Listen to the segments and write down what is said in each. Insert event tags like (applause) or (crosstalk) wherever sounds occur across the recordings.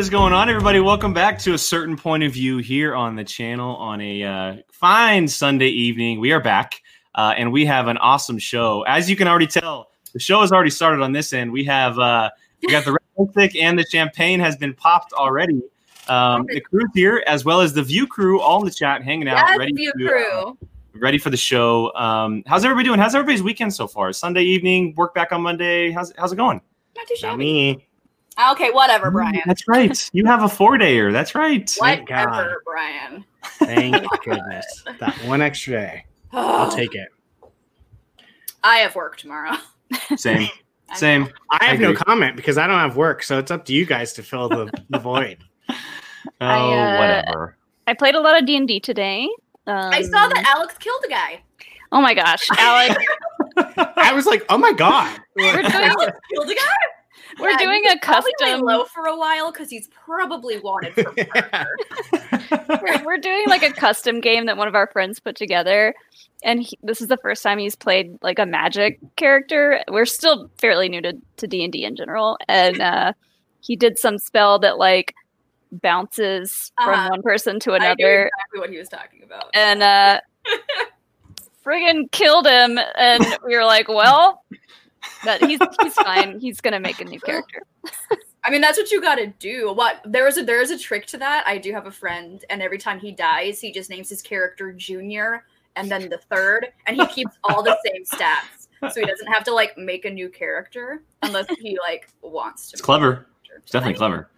What is going on, everybody? Welcome back to a certain point of view here on the channel on a uh, fine Sunday evening. We are back, uh, and we have an awesome show. As you can already tell, the show has already started on this end. We have uh, we got the red (laughs) lipstick and the champagne has been popped already. Um, the crew here, as well as the View crew, all in the chat, hanging out, Yes, ready View to, uh, crew. ready for the show. Um, how's everybody doing? How's everybody's weekend so far? Sunday evening, work back on Monday. How's how's it going? Not too Not me. Okay, whatever, Brian. That's right. You have a four dayer. That's right. Thank God. Whatever, Brian. Thank (laughs) goodness. That one extra day. I'll (sighs) take it. I have work tomorrow. (laughs) Same. Same. I have I no comment because I don't have work, so it's up to you guys to fill the, the (laughs) void. Oh, I, uh, whatever. I played a lot of D and D today. Um, I saw that Alex killed a guy. Oh my gosh, Alex! I was like, oh my God. Alex killed a guy. We're Yeah, doing a was probably lay custom. low for a while because he's probably wanted (laughs) for murder. We're, we're doing like a custom game that one of our friends put together, and he, this is the first time he's played like a magic character. We're still fairly new to to D and D in general, and (laughs) uh, he did some spell that like bounces from Uh-huh. one person to I knew another, exactly what he was talking about. and uh (laughs) friggin' killed him and we were like well but he's he's fine he's gonna make a new character I mean, that's what you got to do. What there is a there is a trick to that. I do have a friend, and every time he dies, he just names his character Junior and then the third, and he keeps all the same stats, so he doesn't have to like make a new character unless he like wants to. It's clever. It's definitely clever.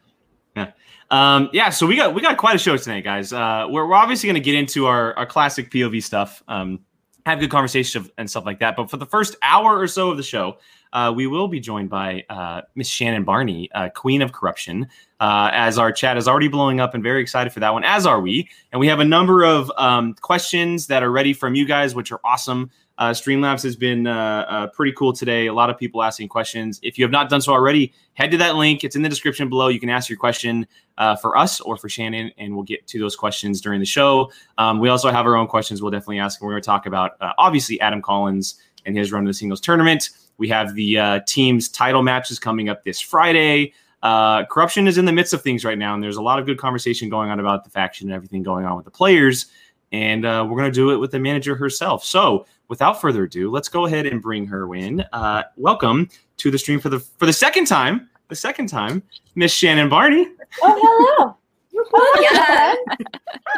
Yeah. Um, yeah, so we got we got quite a show tonight, guys. Uh, we're, we're obviously going to get into our, our classic POV stuff, um, have good conversation and stuff like that. But for the first hour or so of the show, uh, we will be joined by uh, Miss Shannon Barney, uh, Queen of KOrruption, uh, as our chat is already blowing up and very excited for that one, as are we. And we have a number of um, questions that are ready from you guys, which are awesome. Uh, Streamlabs has been uh, uh, pretty cool today. A lot of people asking questions. If you have not done so already, head to that link. It's in the description below. You can ask your question uh, for us or for Shannon, and we'll get to those questions during the show. Um, we also have our own questions we'll definitely ask. And we're going to talk about, uh, obviously, Adam Collins and his run to the singles tournament. We have the uh, team's title matches coming up this Friday. KOrruption is in the midst of things right now, and there's a lot of good conversation going on about the faction and everything going on with the players. And we're going to do it with the manager herself. So, without further ado, let's go ahead and bring her in. Uh, welcome to the stream for the for the second time. The second time, Miss Shannon Barney, Oh, hello. (laughs) Yeah.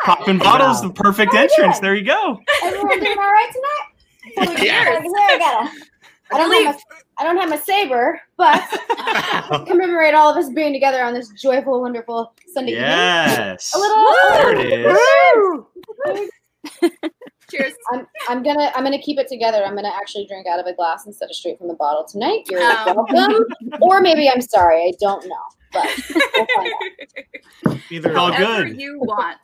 popping bottles, Wow. the perfect How entrance. There you go. Everyone doing all right tonight? (laughs) Yes. I gotta. I don't have my, I don't have my saber, but (laughs) commemorate all of us being together on this joyful, wonderful Sunday Yes. evening. Yes. A little. There it is. Cheers. I'm, I'm gonna I'm gonna keep it together. I'm gonna actually drink out of a glass instead of straight from the bottle tonight. You're Um. welcome. or maybe I'm sorry. I don't know. But we'll Either all Whatever good. you want.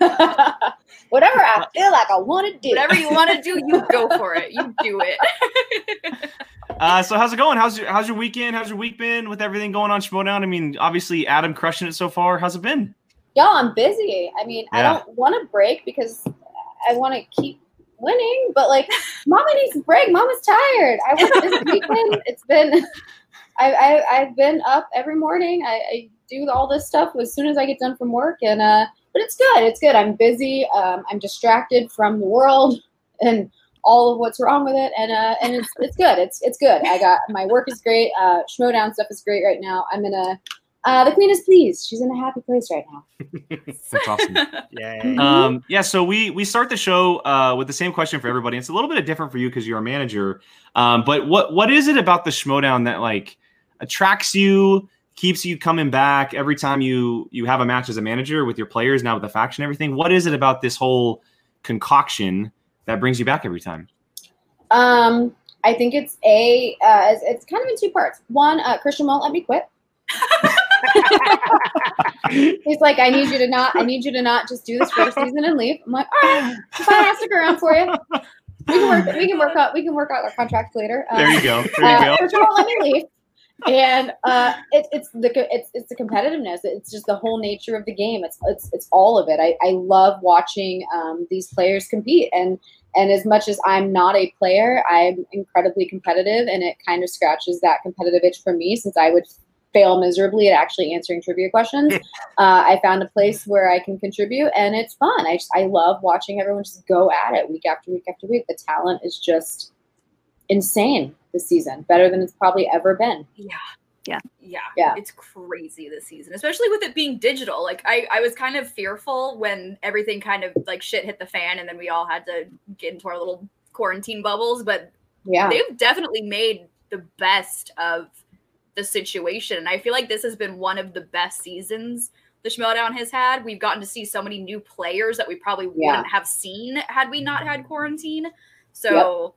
(laughs) Whatever I feel like I want to do. Whatever you want to do, you go (laughs) for it. You do it. (laughs) Uh, so how's it going? How's your how's your weekend? How's your week been with everything going on Schmoedown? I mean, obviously Adam crushing it so far. How's it been? Y'all, I'm busy. I mean, I don't want to break because I want to keep winning, but like, Mama needs a break. Mama's tired. I worked this (laughs) weekend. It's been, I, I, I've been up every morning. I, I do all this stuff as soon as I get done from work, and uh, but it's good. It's good. I'm busy. Um, I'm distracted from the world and all of what's wrong with it, and uh, and it's it's good. It's it's good. I got my work is great. Uh, Schmoedown stuff is great right now. I'm in a uh, the queen is pleased. She's in a happy place right now. (laughs) That's awesome. Yeah. Um, yeah, so we we start the show uh, with the same question for everybody. It's a little bit different for you because you're a manager. Um, but what what is it about the Schmoedown that like attracts you, keeps you coming back every time you you have a match as a manager with your players now with the faction and everything? What is it about this whole concoction that brings you back every time? Um, I think it's a uh, it's, it's kind of in two parts. One, uh, Kristian won't let me quit. (laughs) He's like, I need you to not, I need you to not just do this for the season and leave. I'm like, all right, fine, I'll stick around for you. We can work, we can work out, we can work out our contract later. Um, There you go. There you uh, go. Kristian won't let me leave. And uh, it, it's the it's it's the competitiveness. It's just the whole nature of the game. It's it's it's all of it. I, I love watching um, these players compete, and and as much as I'm not a player, I'm incredibly competitive, and it kind of scratches that competitive itch for me since I would fail miserably at actually answering trivia questions. (laughs) uh, I found a place where I can contribute, and it's fun. I just I love watching everyone just go at it week after week after week. The talent is just insane this season, better than it's probably ever been. Yeah. Yeah. Yeah. Yeah. It's crazy this season, especially with it being digital. Like I, I was kind of fearful when everything kind of like shit hit the fan and then we all had to get into our little quarantine bubbles, but Yeah, they've definitely made the best of the situation. And I feel like this has been one of the best seasons the Schmoedown has had. We've gotten to see so many new players that we probably Yeah. wouldn't have seen had we not had quarantine. So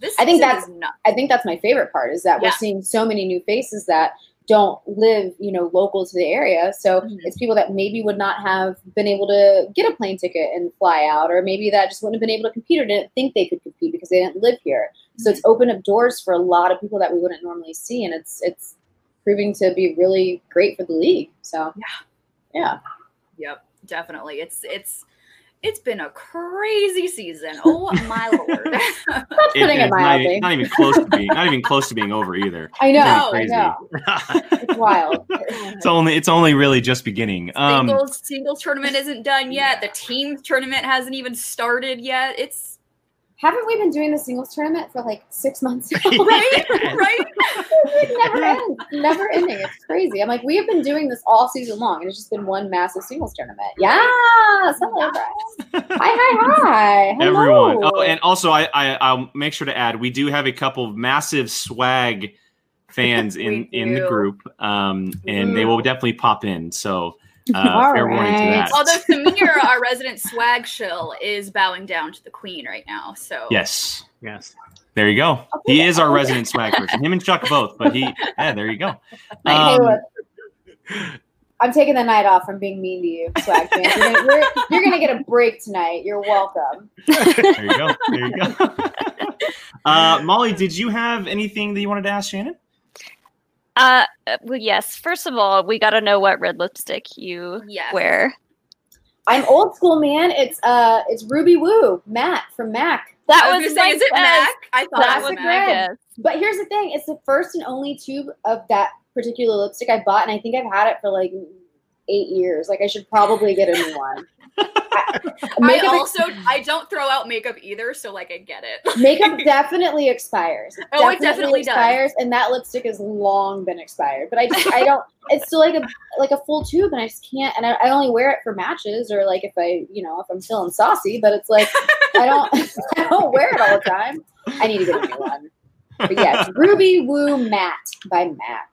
this I think that's- I think that's my favorite part is that Yeah. we're seeing so many new faces that don't live, you know, local to the area. So Mhm. it's people that maybe would not have been able to get a plane ticket and fly out, or maybe that just wouldn't have been able to compete or didn't think they could compete because they didn't live here. So it's opened up doors for a lot of people that we wouldn't normally see, and it's it's proving to be really great for the league. So Yeah. yeah, Yep, definitely. It's it's it's been a crazy season. Oh my (laughs) lord. (laughs) that's putting it it's not, mildly. even, not even close to being not even close to being over either. (laughs) I know, No. I know, it's wild. It's only it's only really just beginning. Um, singles singles tournament isn't done yet. The team tournament hasn't even started yet. It's Haven't we been doing the singles tournament for like six months? now? (laughs) right, (laughs) right. it never ends. Never ending. It's crazy. I'm like, we have been doing this all season long, and it's just been one massive singles tournament. Yeah. Hello, Hi, hi, hi. Hello. Everyone. Oh, and also I, I I'll make sure to add we do have a couple of massive swag fans (laughs) in in the group, um, and they will definitely pop in. So (laughs) uh, All fair warning to that. Although Samir, our (laughs) resident swag shill, is bowing down to the queen right now. So Yes, yes. there you go. Okay, He is our resident swag person. Him and Chuck both, but he (laughs) yeah, there you go. Um. I'm taking the night off from being mean to you, swag fans. You're gonna, you're, you're gonna get a break tonight. You're welcome. there you go. There you go. uh, Molly, did you have anything that you wanted to ask Shannon? Uh, well, yes. First of all, we got to know what red lipstick you yes. wear. I'm old school, man. It's uh, it's Ruby Woo, Matte from Mac. That I was, was gonna say, is it. Mac? I thought That it was was Mac. red. guess. But here's the thing: it's the first and only tube of that particular lipstick I bought, and I think I've had it for like eight years. Like I should probably get a new one. (laughs) I, I makeup, also I don't throw out makeup either, so like I get it. (laughs) makeup definitely expires. It Oh, it definitely does. expires, and that lipstick has long been expired. But I just I don't. (laughs) It's still like a like a full tube, and I just can't. And I, I only wear it for matches or like if I you know if I'm feeling saucy. But it's like I don't I don't wear it all the time. I need to get a new one. But yeah, it's Ruby Woo Matte by Mac.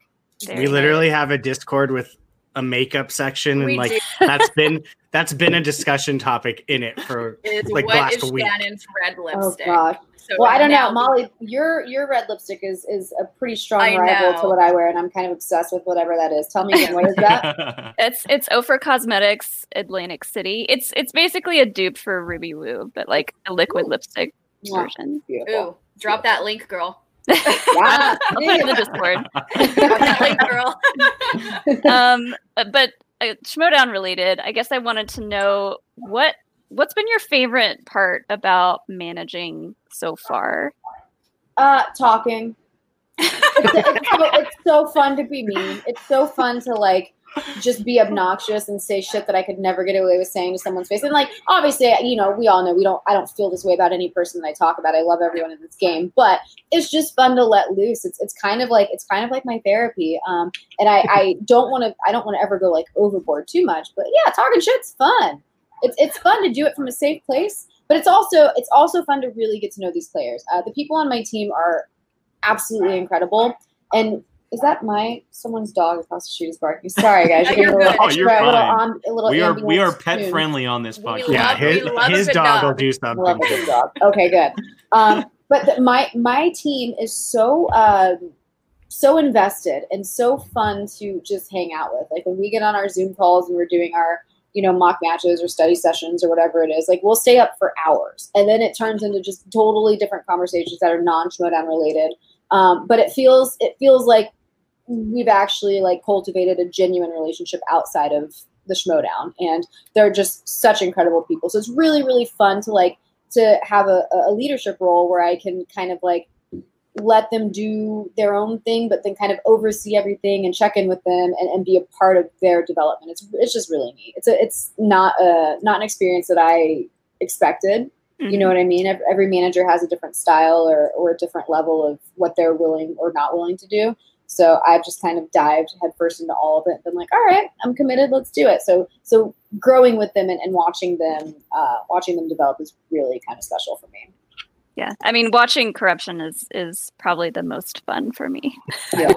Very we literally have a Discord with a makeup section, We and like do. that's (laughs) been that's been a discussion topic in it for Is like what last is week. Shannon's red Oh lipstick? gosh. So Well, I don't know, Molly. Your your red lipstick is is a pretty strong I rival know. to what I wear, and I'm kind of obsessed with whatever that is. Tell me again, what is that? (laughs) It's it's Ofra Cosmetics Atlantic City. It's it's basically a dupe for Ruby Woo, but like a liquid lipstick Mwah, version. Beautiful. Ooh, drop that link, girl. Yeah. (laughs) I'll put it in the Discord. (laughs) That link, girl. um, but uh, Schmoedown related, I guess I wanted to know what what's been your favorite part about managing so far. Uh, talking. (laughs) It's, it's, so, it's so fun to be mean. It's so fun to like just be obnoxious and say shit that I could never get away with saying to someone's face. And like, obviously, you know, we all know we don't. I don't feel this way about any person that I talk about. I love everyone in this game, but it's just fun to let loose. It's it's kind of like it's kind of like my therapy. Um, and I I don't want to I don't want to ever go like overboard too much. But yeah, talking shit's fun. It's it's fun to do it from a safe place. But it's also it's also fun to really get to know these players. Uh, the people on my team are absolutely incredible. And is that my someone's dog across the street is barking? Sorry, guys. (laughs) You're you're a little good. Oh, you're a little, fine. on, a little we are we are pet soon. friendly on this podcast. love- Yeah, his, love a his good dog will do something. love a good dog. Okay, good. Um, but the, my my team is so um, so invested and so fun to just hang out with. Like when we get on our Zoom calls and we're doing our you know mock matches or study sessions or whatever it is, like we'll stay up for hours, and then it turns into just totally different conversations that are non Schmoedown related. Um, but it feels it feels like we've actually like cultivated a genuine relationship outside of the Schmoedown, and they're just such incredible people. So it's really really fun to like to have a, a leadership role where I can kind of like let them do their own thing, but then kind of oversee everything and check in with them and, and be a part of their development. It's it's just really neat. It's a it's not a not an experience that I expected. You know mm-hmm. what I mean? Every manager has a different style or, or a different level of what they're willing or not willing to do. So I've just kind of dived headfirst into all of it and been like, all right, I'm committed, let's do it. So so growing with them and, and watching them uh, watching them develop is really kind of special for me. Yeah, I mean, watching corruption is is probably the most fun for me. I love.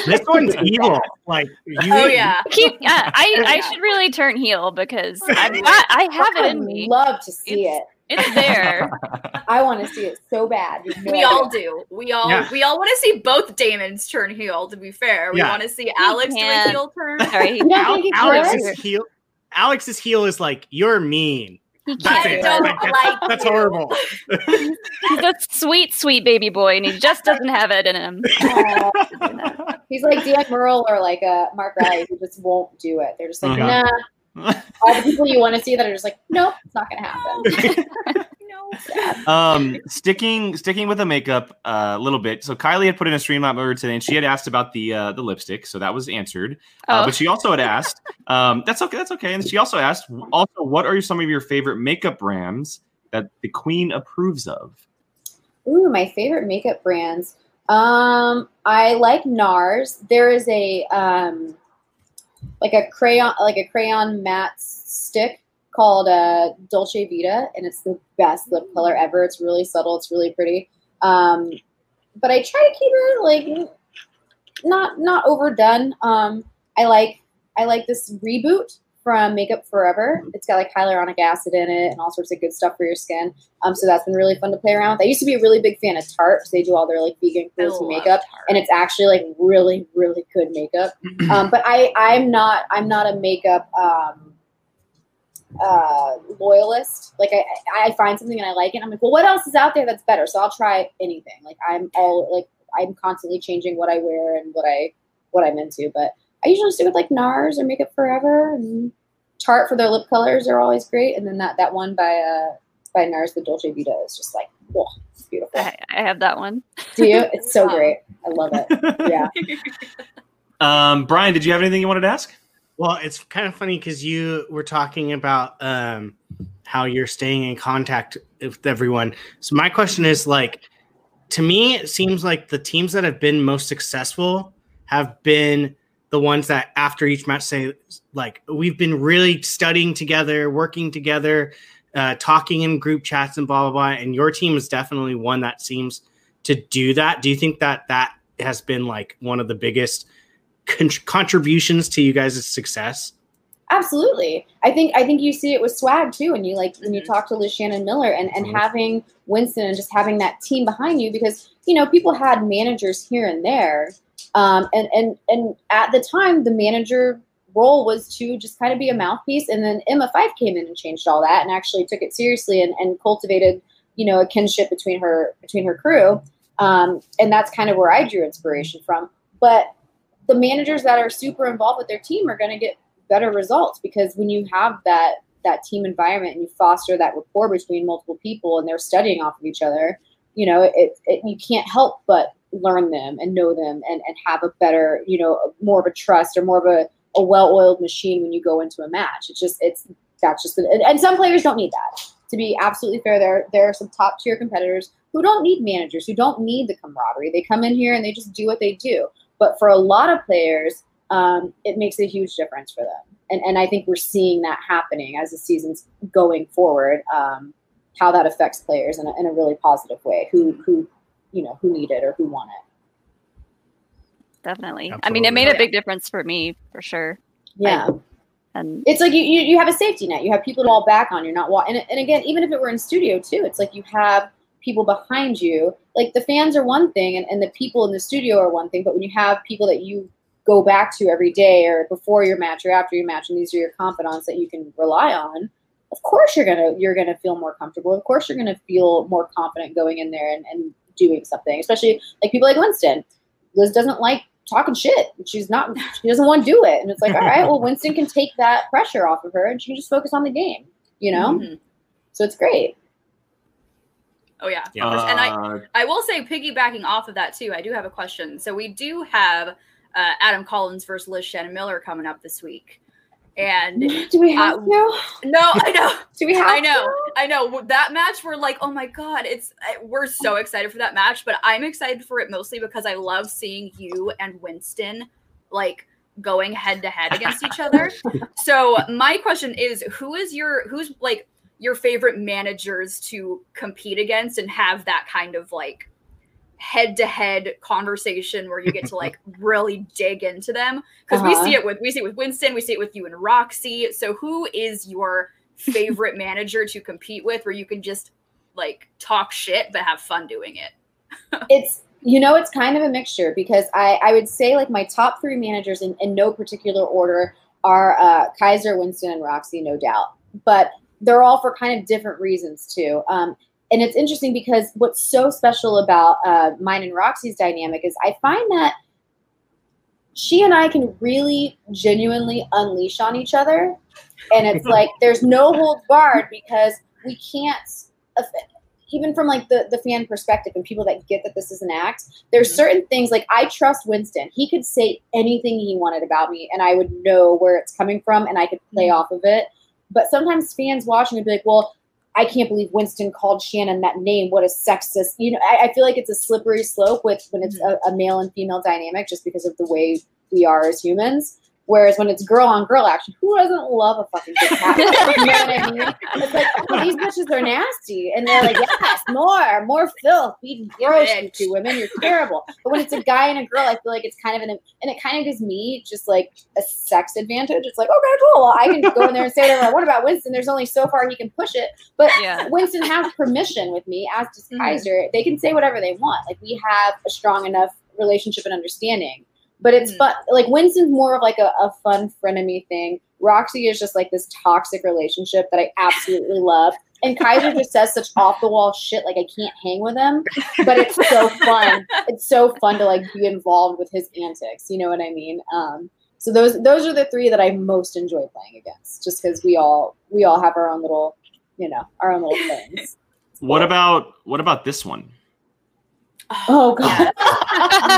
(laughs) This one's evil. Like you, Oh yeah. Keep, yeah, I I should really turn heel because (laughs) I've got, I have it in me. love to see It's- it. It's there. (laughs) I want to see it so bad. No We idea. all do. We all Yeah. we all want to see both Damons turn heel. To be fair, we Yeah. want to see Alex do a heel turn. Sorry, You (laughs) don't Al- think he Alex is heel. Alex's heel is like you're mean. he That's I it. can't. don't Like, like That's horrible. (laughs) He's a sweet, sweet baby boy, and he just doesn't have it in him. Uh, he's like Dan Murrell or like uh, Mark Riley who just won't do it. They're just like, Uh-huh. nah. All the people you want to see that are just like, nope, it's not going to happen. (laughs) (laughs) No. um sticking sticking with the makeup uh, a little bit so kylie had put in a stream streamlab earlier today and she had asked about the uh the lipstick so that was answered uh, Oh. but she also had asked um that's okay that's okay and she also asked also what are some of your favorite makeup brands that the queen approves of Ooh, my favorite makeup brands. Um, I like NARS. There is a um, like a crayon, like a crayon matte stick called uh, Dolce Vita, and it's the best lip color ever. It's really subtle. It's really pretty. Um, but I try to keep it like not not overdone. Um, I like I like this reboot from Makeup Forever. It's got like hyaluronic acid in it and all sorts of good stuff for your skin. Um, so that's been really fun to play around with. I used to be a really big fan of Tarte. they do all their like vegan cruelty makeup, Tarte. and it's actually like really, really good makeup. (clears throat) Um, but I, I'm not, I'm not a makeup um, uh, loyalist. Like I, I find something and I like it. I'm like, well, what else is out there that's better? So I'll try anything. Like I'm all like, I'm constantly changing what I wear and what I, what I'm into. But I usually stick with like NARS or Makeup Forever and Tarte for their lip colors are always great. And then that that one by uh by NARS, the Dolce Vita, is just like, it's beautiful. I, I have that one. Do you? (laughs) It's so great. I love it. Yeah. (laughs) um brian did you have anything you wanted to ask Well, it's kind of funny because you were talking about um, how you're staying in contact with everyone. So my question is like, to me, it seems like the teams that have been most successful have been the ones that after each match say like we've been really studying together, working together, uh, talking in group chats and blah blah blah. And your team is definitely one that seems to do that. Do you think that that has been like one of the biggest con- contributions to you guys' success? Absolutely. I think I think you see it with swag too, and you like when you Mhm. talk to Liz Shannon Miller and, and Mhm. having Winston and just having that team behind you because you know people had managers here and there, um, and and and at the time the manager role was to just kind of be a mouthpiece, and then Emma Fyffe came in and changed all that and actually took it seriously and, and cultivated you know a kinship between her between her crew, um, and that's kind of where I drew inspiration from. But the managers that are super involved with their team are going to get better results because when you have that that team environment and you foster that rapport between multiple people and they're studying off of each other you know it, it you can't help but learn them and know them and, and have a better you know more of a trust or more of a, a well-oiled machine when you go into a match. It's just it's that's just and, and some players don't need that. To be absolutely fair there there are some top tier competitors who don't need managers who don't need the camaraderie. They come in here and they just do what they do. But for a lot of players um, it makes a huge difference for them. And, and I think we're seeing that happening as the season's going forward, um, how that affects players in a, in a really positive way who, who, you know, who need it or who want it. Definitely. I mean, it made a big difference for me for sure. Yeah. And it's like you, you, you have a safety net. You have people to fall back on. You're not, wa- and, and again, even if it were in studio too, it's like you have people behind you. Like the fans are one thing and, and the people in the studio are one thing, but when you have people that you go back to every day or before your match or after your match, and these are your confidants that you can rely on, of course you're gonna you're gonna feel more comfortable. Of course you're gonna feel more confident going in there and, and doing something. Especially like people like Winston. Liz doesn't like talking shit. She's not she doesn't want to do it. And it's like, all right, well Winston can take that pressure off of her and she can just focus on the game, you know? Mhm. So it's great. Oh yeah. Yeah. and I Uh, I will say, piggybacking off of that too, I do have a question. So we do have uh, Adam Collins versus Liz Shannon Miller coming up this week, and (laughs) Do we have Uh, to? no, I know, (laughs) Do we have I know, to? I know that match. We're like, oh my god, it's we're so excited for that match. But I'm excited for it mostly because I love seeing you and Winston like going head to head against each other. (laughs) So my question is, who is your who's like your favorite managers to compete against and have that kind of like head to head conversation where you get to like (laughs) really dig into them because we Uh-huh. see it with we see it with Winston, we see it with you and Roxy. So who is your favorite (laughs) manager to compete with where you can just like talk shit but have fun doing it? (laughs) it's you know it's kind of a mixture because I I would say like my top three managers in, in no particular order are uh, Kaiser, Winston, and Roxy, no doubt. But they're all for kind of different reasons too. Um, and it's interesting because what's so special about uh, mine and Roxy's dynamic is I find that she and I can really genuinely unleash on each other. And it's (laughs) like there's no holds barred because we can't, even from like the, the fan perspective and people that get that this is an act, there's Mhm. certain things like I trust Winston. He could say anything he wanted about me and I would know where it's coming from and I could play off of it. But sometimes fans watching would be like, well, I can't believe Winston called Shannon that name. What a sexist. You know, I, I feel like it's a slippery slope with when it's mm-hmm. a, a male and female dynamic just because of the way we are as humans. Whereas when it's girl on girl action, who doesn't love a fucking good cat? (laughs) you know what I mean? It's like well, these bitches are nasty, and they're like, yes, more, more filth, being gross, you two women, you're terrible. But when it's a guy and a girl, I feel like it's kind of an, and it kind of gives me just like a sex advantage. It's like, okay, cool, well, I can go in there and say whatever. I want about Winston? There's only so far he can push it, but Yeah. Winston has permission with me, as does Mhm. They can say whatever they want. Like we have a strong enough relationship and understanding. But it's Mhm. fun. Like Winston's more of like a, a fun frenemy thing. Roxy is just like this toxic relationship that I absolutely love. And Kaiser just says such off the wall shit. Like I can't hang with him, but it's so fun. It's so fun to like be involved with his antics. You know what I mean? Um, so those those are the three that I most enjoy playing against, just because we all we all have our own little, you know, our own little things. what about what about this one? Oh god.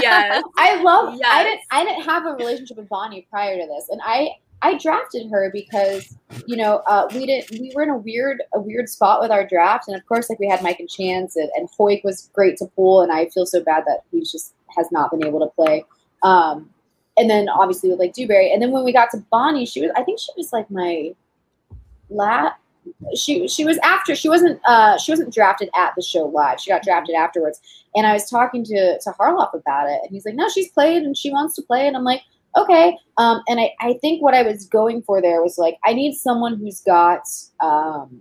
yes. (laughs) I love. I Yes. didn't. I didn't have a relationship with Bonnie prior to this, and I I drafted her because you know uh, we didn't. We were in a weird a weird spot with our draft, and of course, like we had Mike and Chance, and, and Hoik was great to pull, and I feel so bad that he just has not been able to play. Um, and then obviously with like Dewberry, and then when we got to Bonnie, she was. I think she was like my lat. She she was after she wasn't uh she wasn't drafted at the show live. She got drafted afterwards. And I was talking to to Harloff about it, and he's like, "No, she's played and she wants to play." And I'm like, "Okay." Um, and I I think what I was going for there was like, I need someone who's got um,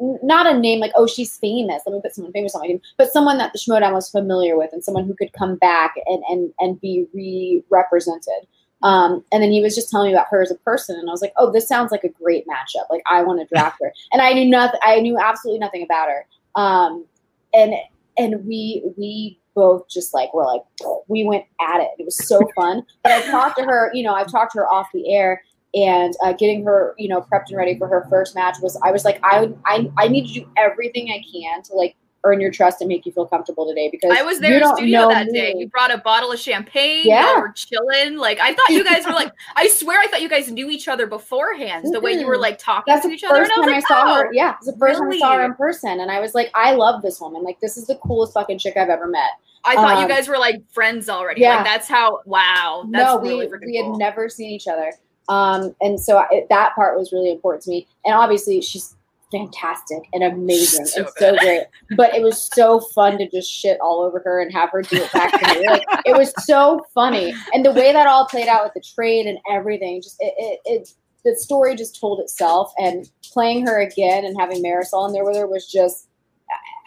not a name like, "Oh, she's famous." Let me put someone famous on my team, but someone that the Schmoedown was familiar with, and someone who could come back and and and be re-represented. Um, and then he was just telling me about her as a person, and I was like, "Oh, this sounds like a great matchup. Like, I want to draft her." And I knew nothing. I knew absolutely nothing about her. Um, and and we we both just like were like we went at it. It was so (laughs) fun. But I talked to her. You know, I've talked to her off the air. And uh, getting her, you know, prepped and ready for her first match was, I was like, I, I, I need to do everything I can to like earn your trust and make you feel comfortable today because I was there you in don't studio that day. me. You brought a bottle of champagne. Yeah. You were chilling. Like I thought you guys were like. (laughs) I swear I thought you guys knew each other beforehand. The way you were like talking That's to each other, first and I was time I saw oh. her. Yeah, it's the first time I saw her in person, and I was like, I love this woman. Like, this is the coolest fucking chick I've ever met. I thought you Um, guys were like friends already. yeah. Like that's how. Wow. That's no, really we we had cool. never seen each other, um, and so I, that part was really important to me. And obviously, she's fantastic and amazing So and so great. But it was so fun to just shit all over her and have her do it back to me. Like it was so funny, and the way that all played out with the trade and everything, just it, it, it the story just told itself. And playing her again and having Marisol in there with her was just.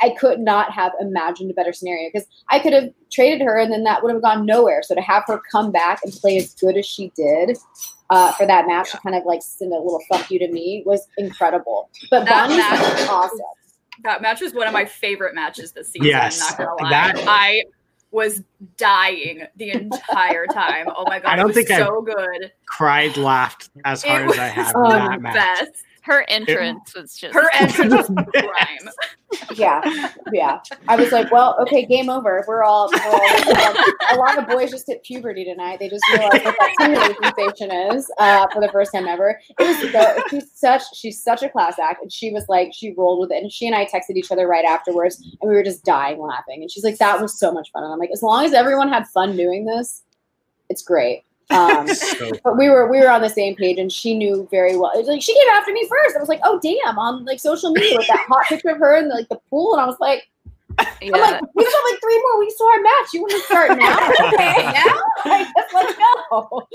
I could not have imagined a better scenario because I could have traded her and then that would have gone nowhere. So to have her come back and play as good as she did uh, for that match to kind of like send a little fuck you to me was incredible. But That Bonnie's match- awesome. That match was one of my favorite matches this season. Yes, I'm not gonna lie. that- I was dying the entire time. Oh my god, I don't it was think I've- so good. Cried, laughed as hard it as I was have Oh, the that match. best. Her entrance was just Her (laughs) entrance was (laughs) prime. yeah, yeah. I was like, well, okay, game over. We're all, we're all a lot of boys just hit puberty tonight. They just realized what that tingling sensation is uh, for the first time ever. It was so, she's such she's such a class act, and she was like she rolled with it, and she and I texted each other right afterwards, and we were just dying laughing. And she's like, that was so much fun, and I'm like, as long as everyone had fun doing this, it's great. Um, (laughs) So but we were we were on the same page, and she knew very well. It was like she came after me first. I was like, oh damn, on like social media with that hot picture of her in like the pool, and I was like, I'm like, we still have like three more weeks to our match. You want to start now? (laughs) okay, now (laughs) like, let's, let's go.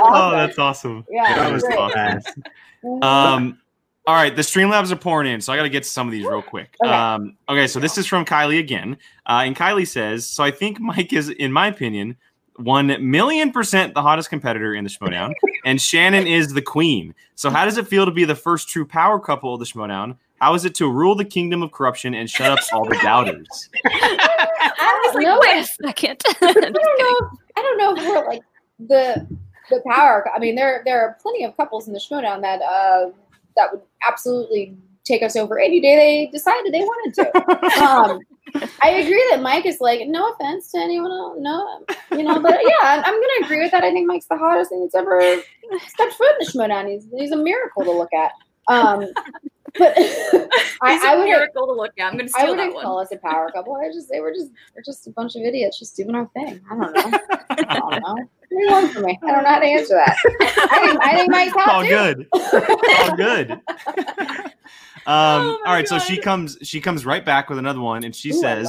Oh, that's awesome. yeah, that was great. awesome. Um, all right, the Streamlabs are pouring in, so I got to get to some of these real quick. Okay. Um, okay, so this is from Kylie again, uh, and Kylie says, "So I think Mike is, in my opinion, one million percent the hottest competitor in the Schmoedown, (laughs) and Shannon is the queen. So how does it feel to be the first true power couple of the Schmoedown? How is it to rule the kingdom of corruption and shut up all the doubters? (laughs) I was don't like, know. wait a second. (laughs) I don't know. I don't know if we're like the the power. I mean, there there are plenty of couples in the Schmoedown that uh that would absolutely take us over any day they decided they wanted to. (laughs) um, I agree that Mike is like, no offense to anyone else, no, you know, but yeah, I'm, I'm gonna agree with that. I think Mike's the hottest thing that's ever stepped foot in the Schmoedown. He's he's a miracle to look at. Um, but (laughs) It's I, I a would miracle to look at. I'm gonna I steal wouldn't that one. call us a power (laughs) couple. I just they were just we're just a bunch of idiots just doing our thing. I don't know. I don't (laughs) know. What do you want from me? I don't know how to answer that. I think I think Mike's hot all too. good, all good. Um, Oh my all right, so she comes, she comes right back with another one, and she Ooh, says.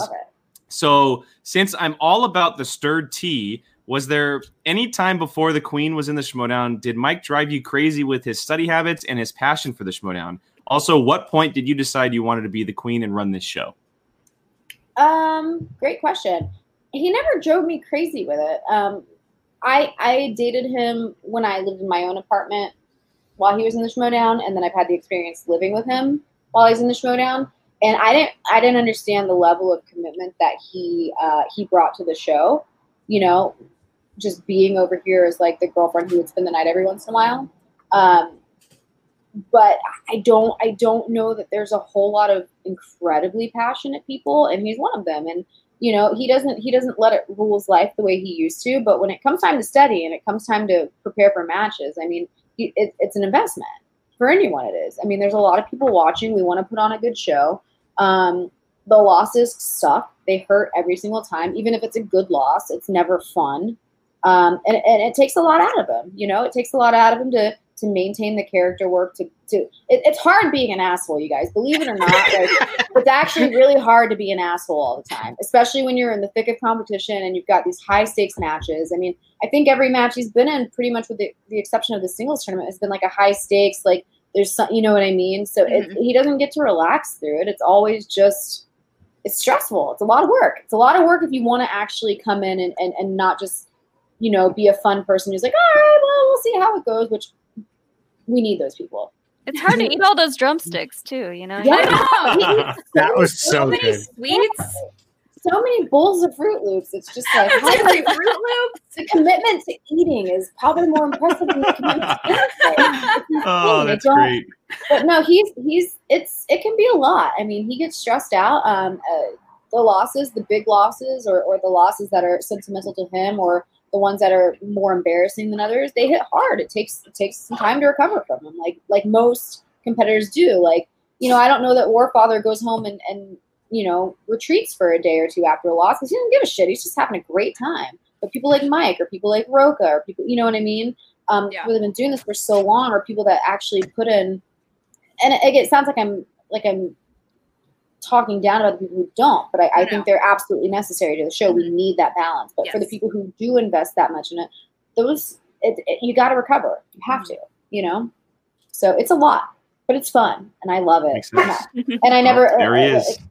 So, since I'm all about the stirred tea, was there any time before the Queen was in the Schmoedown? Did Mike drive you crazy with his study habits and his passion for the Schmoedown? Also, what point did you decide you wanted to be the Queen and run this show? Um, great question. He never drove me crazy with it. Um, I I dated him when I lived in my own apartment while he was in the Schmoedown, and then I've had the experience living with him while he's in the Schmoedown. And I didn't I didn't understand the level of commitment that he uh, he brought to the show. You know, just being over here as like the girlfriend who would spend the night every once in a while. Um, but I don't I don't know that there's a whole lot of incredibly passionate people, and he's one of them. And you know, he doesn't he doesn't let it rule his life the way he used to. But when it comes time to study and it comes time to prepare for matches, I mean, it, it's an investment for anyone. It is. I mean, there's a lot of people watching. We want to put on a good show. Um, the losses suck. They hurt every single time. Even if it's a good loss, it's never fun. Um, and, and it takes a lot out of him. You know, it takes a lot out of him to to maintain the character work. To to it, it's hard being an asshole, you guys. Believe it or not, like, (laughs) it's actually really hard to be an asshole all the time, especially when you're in the thick of competition and you've got these high stakes matches. I mean, I think every match he's been in, pretty much with the, the exception of the singles tournament, has been like a high stakes. Like there's some, you know what I mean. So it, mm-hmm. he doesn't get to relax through it. It's always just it's stressful. It's a lot of work. It's a lot of work if you want to actually come in and, and, and not just, you know, be a fun person who's like, all right, well, we'll see how it goes, which we need those people. It's hard to eat all those drumsticks too, you know. Yeah. So (laughs) That was so many good. sweets. So many bowls of Froot Loops. It's just like, (laughs) It's how like Froot Loops. the commitment to eating is probably more impressive than the commitment to (laughs) anything. Oh, that's great. But no, he's he's it's it can be a lot. I mean, he gets stressed out. Um, uh, the losses, the big losses, or or the losses that are sentimental to him, or the ones that are more embarrassing than others, they hit hard. It takes it takes some time to recover from them, like like most competitors do. Like you know, I don't know that Warfather goes home and and you know retreats for a day or two after a loss because he doesn't give a shit. He's just having a great time. But people like Mike or people like Roca or people, you know what I mean? Um, Yeah. who have been doing this for so long, or people that actually put in. And it, it sounds like I'm like I'm talking down about the people who don't, but I, I No. think they're absolutely necessary to the show. We need that balance. But for the people who do invest that much in it, those it, it, you got to recover. You have to, you know. So it's a lot, but it's fun, and I love it. Makes. (laughs) And I never, there he uh, is. (laughs)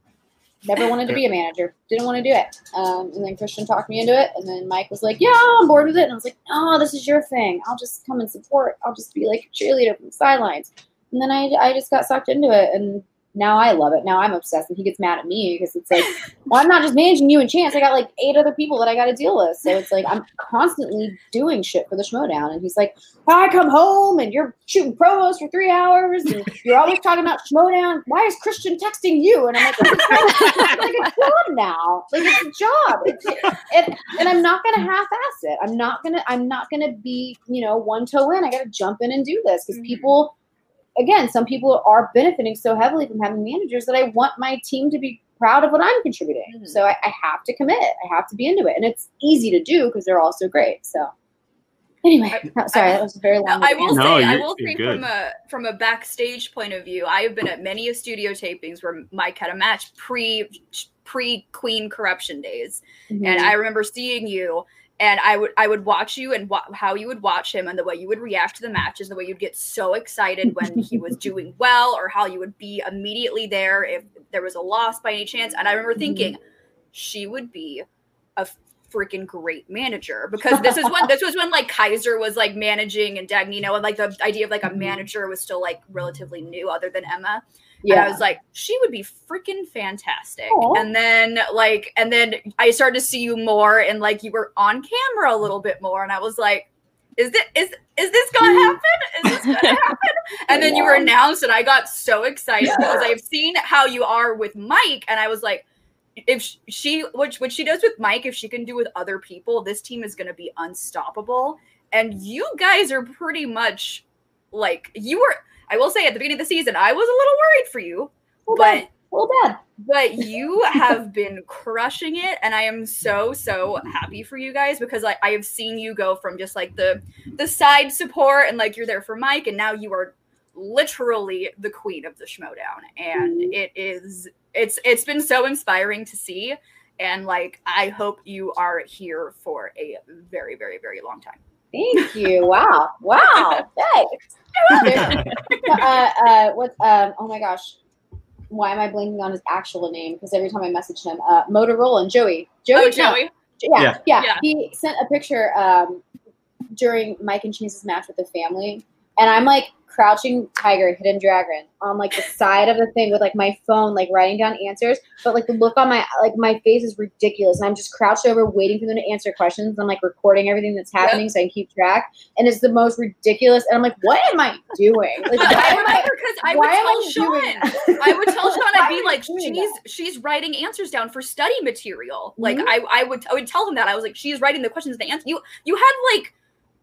never wanted to be a manager. Didn't want to do it. Um, and then Kristian talked me into it, and then Mike was like, "Yeah, I'm bored with it." And I was like, "Oh, this is your thing. I'll just come and support. I'll just be like a cheerleader from the sidelines." And then I, I just got sucked into it, and now I love it. Now I'm obsessed, and he gets mad at me because it's like, well, I'm not just managing you and Chance. I got like eight other people that I got to deal with. So it's like I'm constantly doing shit for the Schmoedown, and he's like, I come home and you're shooting promos for three hours, and you're always talking about Schmoedown. Why is Kristian texting you? And I'm like, it's like a job now. Like it's a job. It's, it, and I'm not gonna half-ass it. I'm not gonna. I'm not gonna be you know one toe in. I got to jump in and do this because Mhm. people again, some people are benefiting so heavily from having managers that I want my team to be proud of what I'm contributing. Mhm. So I, I have to commit. I have to be into it, and it's easy to do because they're all so great. So anyway, no, (laughs) sorry, that was a very long. I will No, say, I will say good. from a from a backstage point of view, I have been at many of studio tapings where Mike had a match pre pre Queen KOrruption days, Mhm. and I remember seeing you. And I would I would watch you and wa- how you would watch him and the way you would react to the matches, the way you'd get so excited when he was (laughs) doing well, or how you would be immediately there if there was a loss by any chance. And I remember thinking, she would be a freaking great manager because this is when this was when like Kaiser was like managing and Dagnino and like the idea of like a Mhm. manager was still like relatively new other than Emma. Yeah. And I was like, she would be freaking fantastic. Aw. And then like and then I started to see you more and like you were on camera a little bit more and I was like is this is is this gonna hmm. happen? Is this gonna happen? And then you were announced, and I got so excited because I've seen how you are with Mike, and I was like, if she which what she does with Mike, if she can do with other people, this team is gonna be unstoppable. And you guys are pretty much like you were. I will say at the beginning of the season, I was a little worried for you, well, but well, bad. but (laughs) you have been crushing it and i am so so happy for you guys because like i have seen you go from just like the the side support and like you're there for mike and now you are literally the queen of the schmoedown and Mhm. it is it's it's been so inspiring to see and like i hope you are here for a very very very long time Thank you. Wow. Wow. (laughs) Thanks. (laughs) uh, uh, what? Um, oh my gosh. Why am I blanking on his actual name? Because every time I message him, uh, Motorola and Joey. Joey. oh No, joey yeah, Yeah. yeah, Yeah. He sent a picture um, during Mike and Chase's match with the family, and I'm like crouching tiger, hidden dragon on like the side of the thing with like my phone, like writing down answers. But like the look on my like my face is ridiculous, and I'm just crouched over, waiting for them to answer questions. I'm like recording everything that's happening so I can keep track, and it's the most ridiculous. And I'm like, what am I doing? Like, (laughs) why am I? because I would tell (laughs) Sean. I would tell Sean, I'd be like, she's that? she's writing answers down for study material. Like Mhm. I, I would I would tell him that I was like, she's writing the questions, the answer. You you had like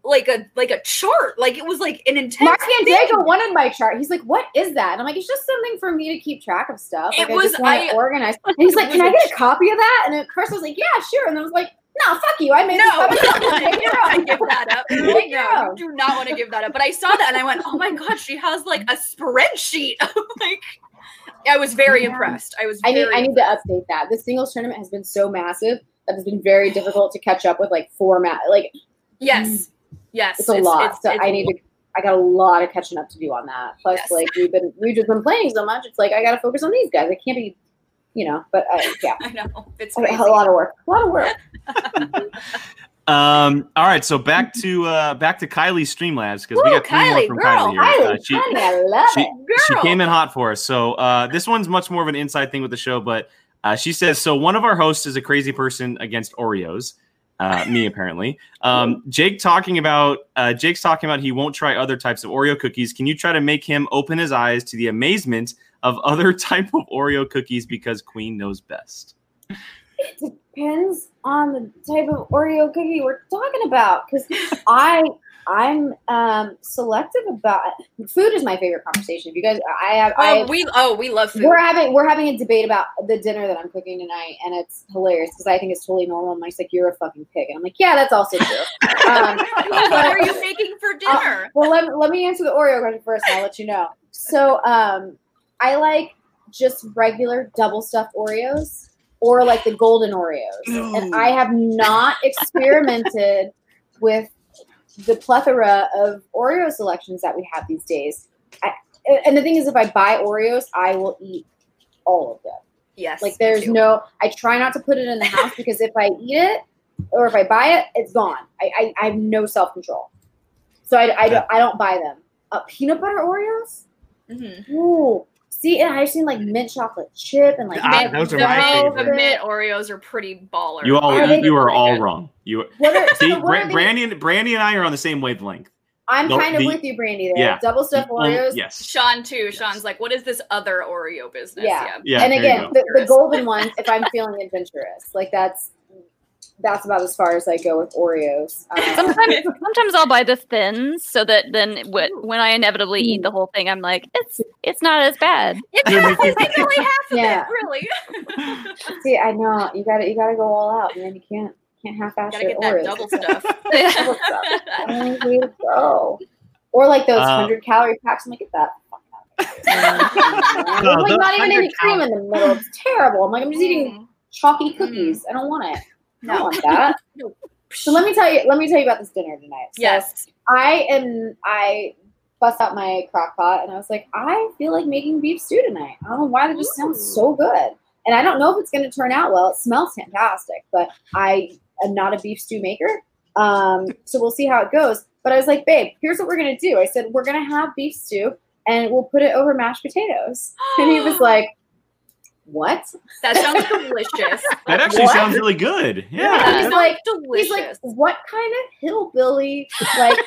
like a like a chart, like it was like an intense. Mark. Diego wanted my chart. He's like, "What is that?" And I'm like, "It's just something for me to keep track of stuff. Like, It I was- just want I- organized." And (laughs) he's like, "Can I get a copy of that?" And at first I was like, "Yeah, sure." And then I was like, "No, fuck you. I made No, this (laughs) you up. (laughs) to give that up. Like, no, do not want to give that up. But I saw that and I went, oh my god, she has like a spreadsheet. like, I was very Yeah. impressed. I was. I need very I need to update that. The singles tournament has been so massive that it's been very difficult to catch up with like format. Like Yes, yes, it's a lot. it's- so it's I a need to. I got a lot of catching up to do on that. Plus, Yes. like we've been we've just been playing so much. It's like I got to focus on these guys. I can't be, you know. But uh, yeah, (laughs) I know it's a lot of work. A lot of work. (laughs) Um, all right, so back to uh back to Kylie Streamlabs because we got three more from girl, Kylie here. Highly, Uh, she, honey, I love she- it. she came in hot for us. So uh, this one's much more of an inside thing with the show, but uh, she says so. One of our hosts is a crazy person against Oreos. Uh, me (laughs) apparently. Um, Jake talking about uh, Jake's talking about he won't try other types of Oreo cookies. Can you try to make him open his eyes to the amazement of other (laughs) type of Oreo cookies because Queen knows best? It depends on the type of Oreo cookie we're talking about. Because I, I'm um, selective about food. Is my favorite conversation. If you guys, I have, I, Oh, we oh we love food. we're having we're having a debate about the dinner that I'm cooking tonight, and it's hilarious because I think it's totally normal. And Mike's like, "You're a fucking pig," and I'm like, "Yeah, that's also true." (laughs) um, what are you making for dinner? well, let, let me answer the Oreo question first, and I'll let you know. So, um, I like just regular double stuffed Oreos or like the golden Oreos. And I have not experimented with the plethora of Oreo selections that we have these days. I, and the thing is, if I buy Oreos, I will eat all of them. yes, Like there's no, I try not to put it in the house because if I eat it or if I buy it, it's gone. I, I, I have no self control, so I, I don't I don't buy them. Uh, peanut butter Oreos? Mhm. Ooh, See, and I've seen like mint chocolate chip and like Ah, Mint- those are the my mint- favorite. The mint Oreos are pretty baller. You all, Are they you are all good? wrong. You (laughs) What are, see, so what Bra- are the- Brandy, and, Brandy and I are on the same wavelength. I'm the- kind of the- with you, Brandy. There, yeah. double stuffed Um, Oreos. yes. Sean too. Sean's like, what is this other Oreo business? Yeah. Yeah. and again, go. the, the golden ones. If I'm feeling adventurous, like that's that's about as far as I go with Oreos. Um, (laughs) Sometimes, sometimes I'll buy the thins so that then wh- when I inevitably eat the whole thing, I'm like, it's it's not as bad. (laughs) It's Yeah, only, make it's only half of (laughs) Yeah. it, really. see, I know you got to you got to go all out, man. You can't can't half-ass Gotta your get that Oreos. double stuff. Double stuff. Only way go. Or like those Uh, hundred calorie packs. I'm like, get that. fuck out. No, like not even any 100 cream in the middle. It's terrible. I'm like, I'm just eating Mm. chalky cookies. I don't want it. No. that. (laughs) No. So let me tell you. Let me tell you about this dinner tonight. So Yes. I am. I bust out my crock pot and I was like, I feel like making beef stew tonight. I don't know why. That just sounds so good. And I don't know if it's going to turn out well. It smells fantastic, but I am not a beef stew maker. Um, so we'll see how it goes. But I was like, babe, here's what we're going to do. I said, we're going to have beef stew and we'll put it over mashed potatoes. And he was (gasps) like, what? That sounds delicious. (laughs) That actually What? sounds really good. Yeah. Yeah. He's like- delicious. He's like, what kind of hillbilly? Like,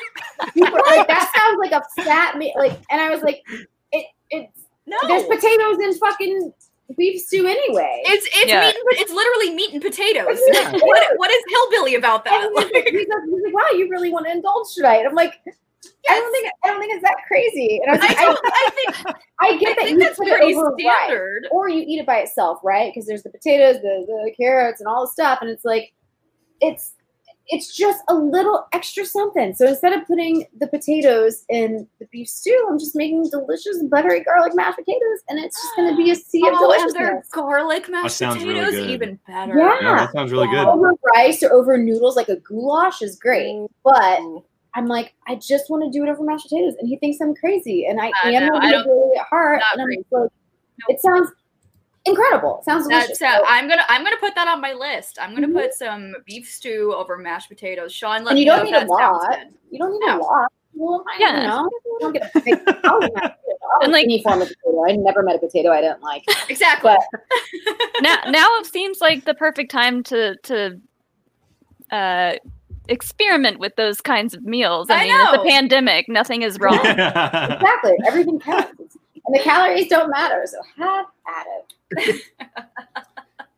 super, like that (laughs) sounds like a fat meat. Like, and I was like, it, it's no. there's potatoes in fucking beef stew anyway. It's it's Yeah. meat. And, it's literally meat and potatoes. (laughs) What what is hillbilly about that? And he's, like, he's, like, he's like, wow, you really want to indulge tonight? I'm like, I don't think I don't think it's that crazy. And I was like, I, don't. I (laughs) think. I get I that think you that's put it pretty over rice, or you eat it by itself, right? Because there's the potatoes, the the carrots, and all the stuff, and it's like, it's it's just a little extra something. So instead of putting the potatoes in the beef stew, I'm just making delicious buttery garlic mashed potatoes, and it's just going to be a sea of Oh, and their garlic mashed sounds really potatoes, good. even better. Yeah. Yeah, that sounds really good. Over rice or over noodles, like a goulash, is great. Mm. But I'm like, I just want to do it over mashed potatoes, and he thinks I'm crazy, and I Uh, am no, a I don't- really at heart, and I'm crazy. like, it sounds incredible. It sounds delicious. That's uh, So- I'm gonna I'm gonna put that on my list. I'm gonna Mhm. put some beef stew over mashed potatoes. Sean, let And me you don't know need if a lot. good. You don't need No. a lot. Well, I Yeah. don't know. You don't get a big I'll eat mashed potatoes. I'll And, like- any form of potato. I never met a potato I didn't like. (laughs) Exactly. But (laughs) now now it seems like the perfect time to to uh experiment with those kinds of meals. I, I mean, it's know. a pandemic. Nothing is wrong. (laughs) exactly, everything counts, and the calories don't matter. So have at it.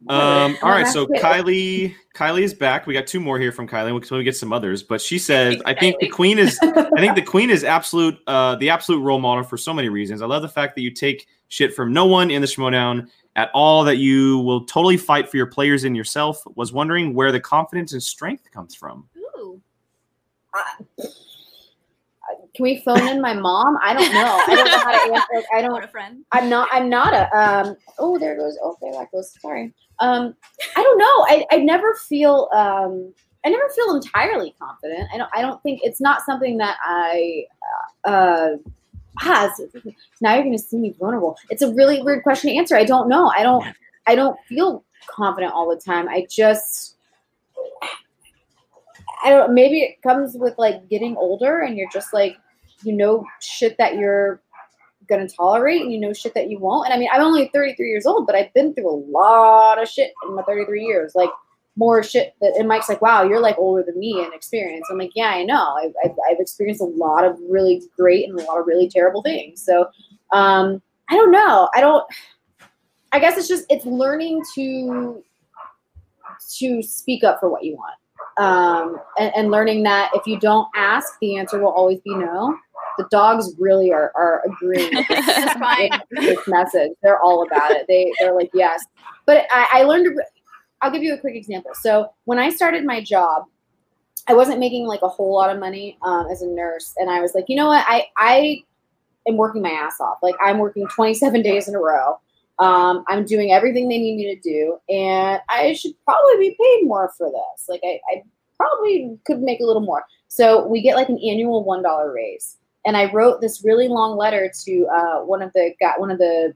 Um, all right, so Kylie, Kylie is back. We got two more here from Kylie. We'll, we get some others, but she says, "I think the queen is. I think the (laughs) queen is absolute, uh, the absolute role model for so many reasons. I love the fact that you take shit from no one in the Schmoedown at all. That you will totally fight for your players and yourself. Was wondering where the confidence and strength comes from. Ooh. Can we phone in my mom? I don't know. I don't know how to (laughs) answer. I don't. What a friend. I'm not. I'm not a. Um. Oh, there goes. Oh, there that goes. Sorry. Um. I don't know. I. I never feel. Um. I never feel entirely confident. I don't. I don't think it's not something that I. Uh. Has. Now you're going to see me vulnerable. It's a really weird question to answer. I don't know. I don't. I don't feel confident all the time. I just. I don't. Maybe it comes with like getting older, and you're just like, you know, shit that you're gonna tolerate and you know shit that you won't. And I mean, I'm only 33 years old, but I've been through a lot of shit in my 33 years. Like more shit that and Mike's like, wow, you're like older than me in experience. I'm like, yeah, I know. I've, I've, I've experienced a lot of really great and a lot of really terrible things. So um, I don't know. I don't. I guess it's just it's learning to to speak up for what you want. Um, and, and learning that if you don't ask, the answer will always be no. The dogs really are, are agreeing with (laughs) this, It's (laughs) fine. with this message. They're all about it. They they're like yes. But I, I learned. I'll give you a quick example. So when I started my job, I wasn't making like a whole lot of money um, as a nurse, and I was like, you know what, I I am working my ass off. Like I'm working 27 days in a row. Um, I'm doing everything they need me to do, and I should probably be paid more for this. Like I, I probably could make a little more. So we get like an annual one dollar raise, and I wrote this really long letter to uh, one of the got one of the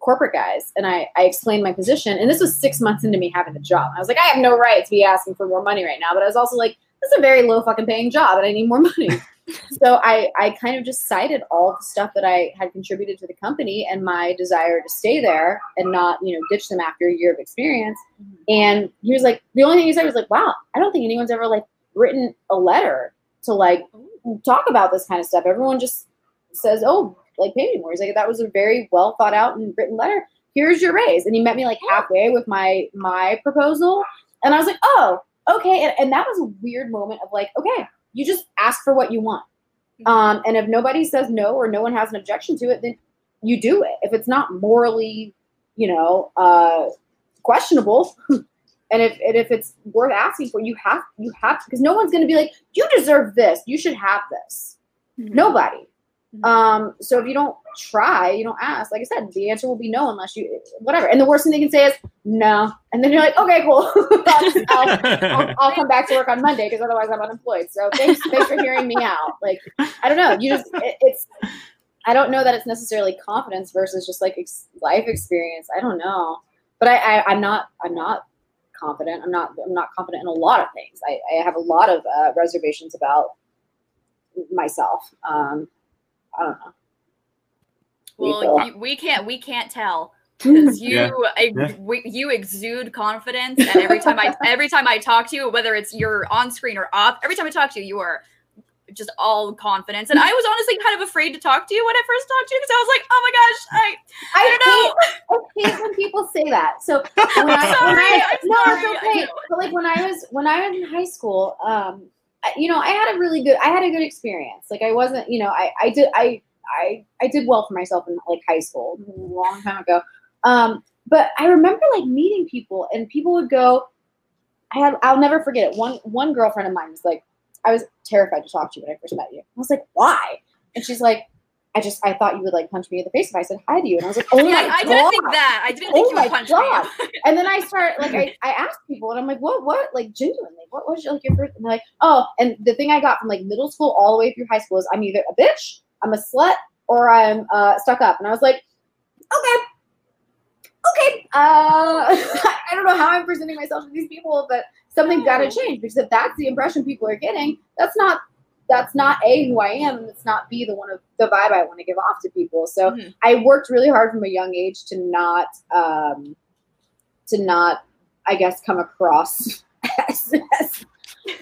corporate guys, and I, I explained my position. And this was six months into me having the job. I was like, I have no right to be asking for more money right now, but I was also like, this is a very low fucking paying job and I need more money. (laughs) so I, I kind of just cited all the stuff that I had contributed to the company and my desire to stay there and not, you know, ditch them after a year of experience. Mm-hmm. And he was like, the only thing he said was like, wow, I don't think anyone's ever like written a letter to like oh. talk about this kind of stuff. Everyone just says, oh, like pay me more. He's like, that was a very well thought out and written letter. Here's your raise. And he met me like halfway with my my proposal. And I was like, oh, okay. And, and that was a weird moment of like, okay, you just ask for what you want. Um, and if nobody says no or no one has an objection to it, then you do it. If it's not morally, you know, uh, questionable, (laughs) and if and if it's worth asking for, you have you have because no one's going to be like, you deserve this, you should have this. Nobody. Mhm. Um, so if you don't try, you don't ask. Like I said, the answer will be no unless you whatever. And the worst thing they can say is no, and then you're like, okay, cool. (laughs) I'll, I'll, (laughs) I'll, come back to work on Monday because otherwise I'm unemployed. So thanks, thanks for hearing me out. Like I don't know, you just it, it's. I don't know that it's necessarily confidence versus just like ex- life experience. I don't know, but I, I I'm not I'm not confident. I'm not I'm not confident in a lot of things. I, I have a lot of uh, reservations about myself. Um, I don't know. Well, you, we can't we can't tell (laughs) because you Yeah. ex- Yeah. we, you exude confidence, and every time I (laughs) every time I talk to you, whether it's you're on screen or off, every time I talk to you, you are just all confidence. And I was honestly kind of afraid to talk to you when I first talked to you because I was like, oh my gosh, I I, I don't know. hate, I hate when people say that. So (laughs) when I, sorry, when I I'm no, sorry, it's okay. But like when I was when I was in high school, um, I, you know, I had a really good I had a good experience. Like I wasn't, you know, I I did I I I did well for myself in like high school a long time ago. Um, but I remember like meeting people and people would go. I had I'll never forget it. One one girlfriend of mine was like, I was terrified to talk to you when I first met you. I was like, why? And she's like, I just I thought you would like punch me in the face if I said hi to you. And I was like, oh (laughs) yeah, my I god. didn't think that. I didn't think Oh you my would punch God. me. (laughs) And then I start like I, I ask people and I'm like, what what like genuinely what was your, like your first and they're like, oh, and the thing I got from like middle school all the way through high school is I'm either a bitch, I'm a slut, or I'm uh, stuck up. And I was like, okay, okay. Uh, (laughs) I don't know how I'm presenting myself to these people, but something's got to change because if that's the impression people are getting, that's not that's not a who I am, and it's not b the one of the vibe I want to give off to people. So Mhm. I worked really hard from a young age to not um, to not, I guess, come across (laughs) as, as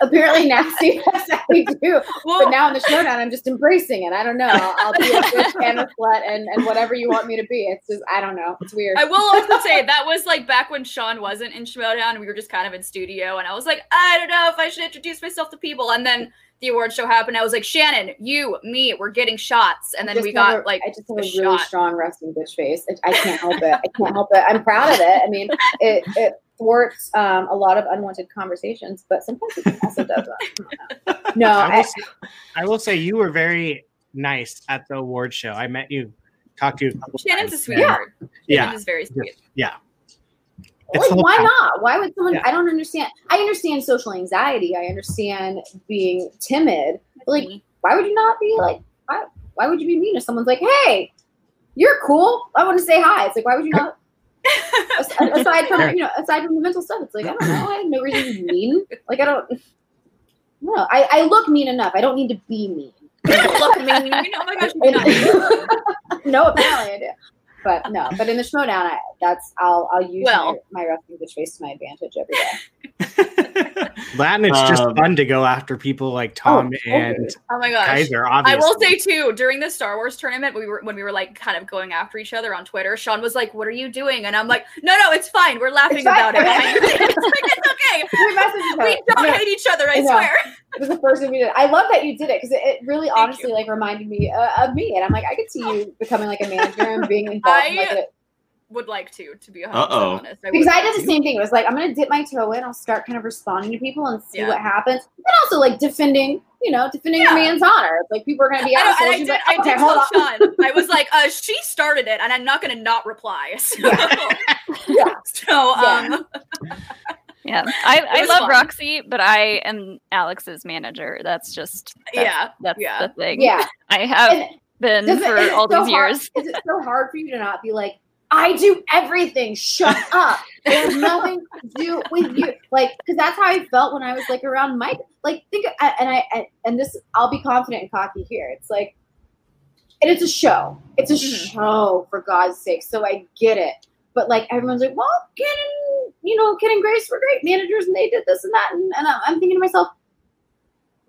apparently nasty as I do. Well, But now in the Schmoedown, I'm just embracing it. I don't know. I'll, I'll be a bitch and a slut and, and whatever you want me to be. It's just I don't know. It's weird. I will also say that was like back when Sean wasn't in Schmoedown. and we were just kind of in studio and I was like, I don't know if I should introduce myself to people. And then the award show happened. I was like, Shannon, you, me, we're getting shots. And then we got a- like I just have a a really shot. strong resting bitch face. I, I can't help it. I can't help it. I'm proud of it. I mean, it it thwarts um, a lot of unwanted conversations, but sometimes it also does that. (laughs) No, I will, I, say, I will say you were very nice at the award show. I met you, talked to you. A couple Shannon's a sweetheart. and- Yeah, Shannon is very sweet. It's like why pack- not? Why would someone? Yeah. I don't understand. I understand social anxiety. I understand being timid. But like, why would you not be like? Why? Why would you be mean if someone's like, "Hey, you're cool. I want to say hi." It's like, why would you not? As- aside from you know, aside from the mental stuff, it's like I don't know. I have no reason to be mean. Like I don't. No, I, I look mean enough. I don't need to be mean. Look at me. Oh my gosh, you're not. (laughs) no, apparently I do. But no, but in the Schmoedown, I, that's I'll I'll use Well. my, my resting bitch face to my advantage every day. (laughs) Latin, it's just Um, fun to go after people like Tom totally. and Oh my gosh. Kaiser. I will say too, during the Star Wars tournament, we were when we were like kind of going after each other on Twitter. Sean was like, "What are you doing?" And I'm like, "No, no, it's fine. We're laughing It's fine. about it. (laughs) it's, like, it's okay. We message each other. We don't No, hate each other. I I know. swear." It was the first thing we did. I love that you did it because it, it really Thank honestly you. like reminded me uh, of me, and I'm like, I could see you becoming like a manager and being (laughs) involved. in, like, I- a, Would like to, to be 100% Uh-oh. honest. I because would I like did the to. same thing. It was like I'm gonna dip my toe in. I'll start kind of responding to people and see Yeah. what happens, and also like defending, you know, defending Yeah. your man's honor. Like people are gonna be I, know. I You're did, like, I okay, did hold tell on. Sean. (laughs) I was like, uh, she started it, and I'm not going to not reply. (laughs) So, Yeah. so um, Yeah, (laughs) I, I love fun. Roxy, but I am Alex's manager. That's just that's, yeah. That's yeah. the thing. Yeah. I have And been does for it all so these hard- years. Is it so hard for you to not be like, I do everything. Shut (laughs) up. It has nothing to do with you. Like, because that's how I felt when I was like around Mike. Like, think, and I, and this, I'll be confident and cocky here. It's like, and it's a show. It's a Mhm. show for God's sake. So I get it. But like everyone's like, well, Ken and you know, Ken and Grace were great managers, and they did this and that, and, and I'm thinking to myself,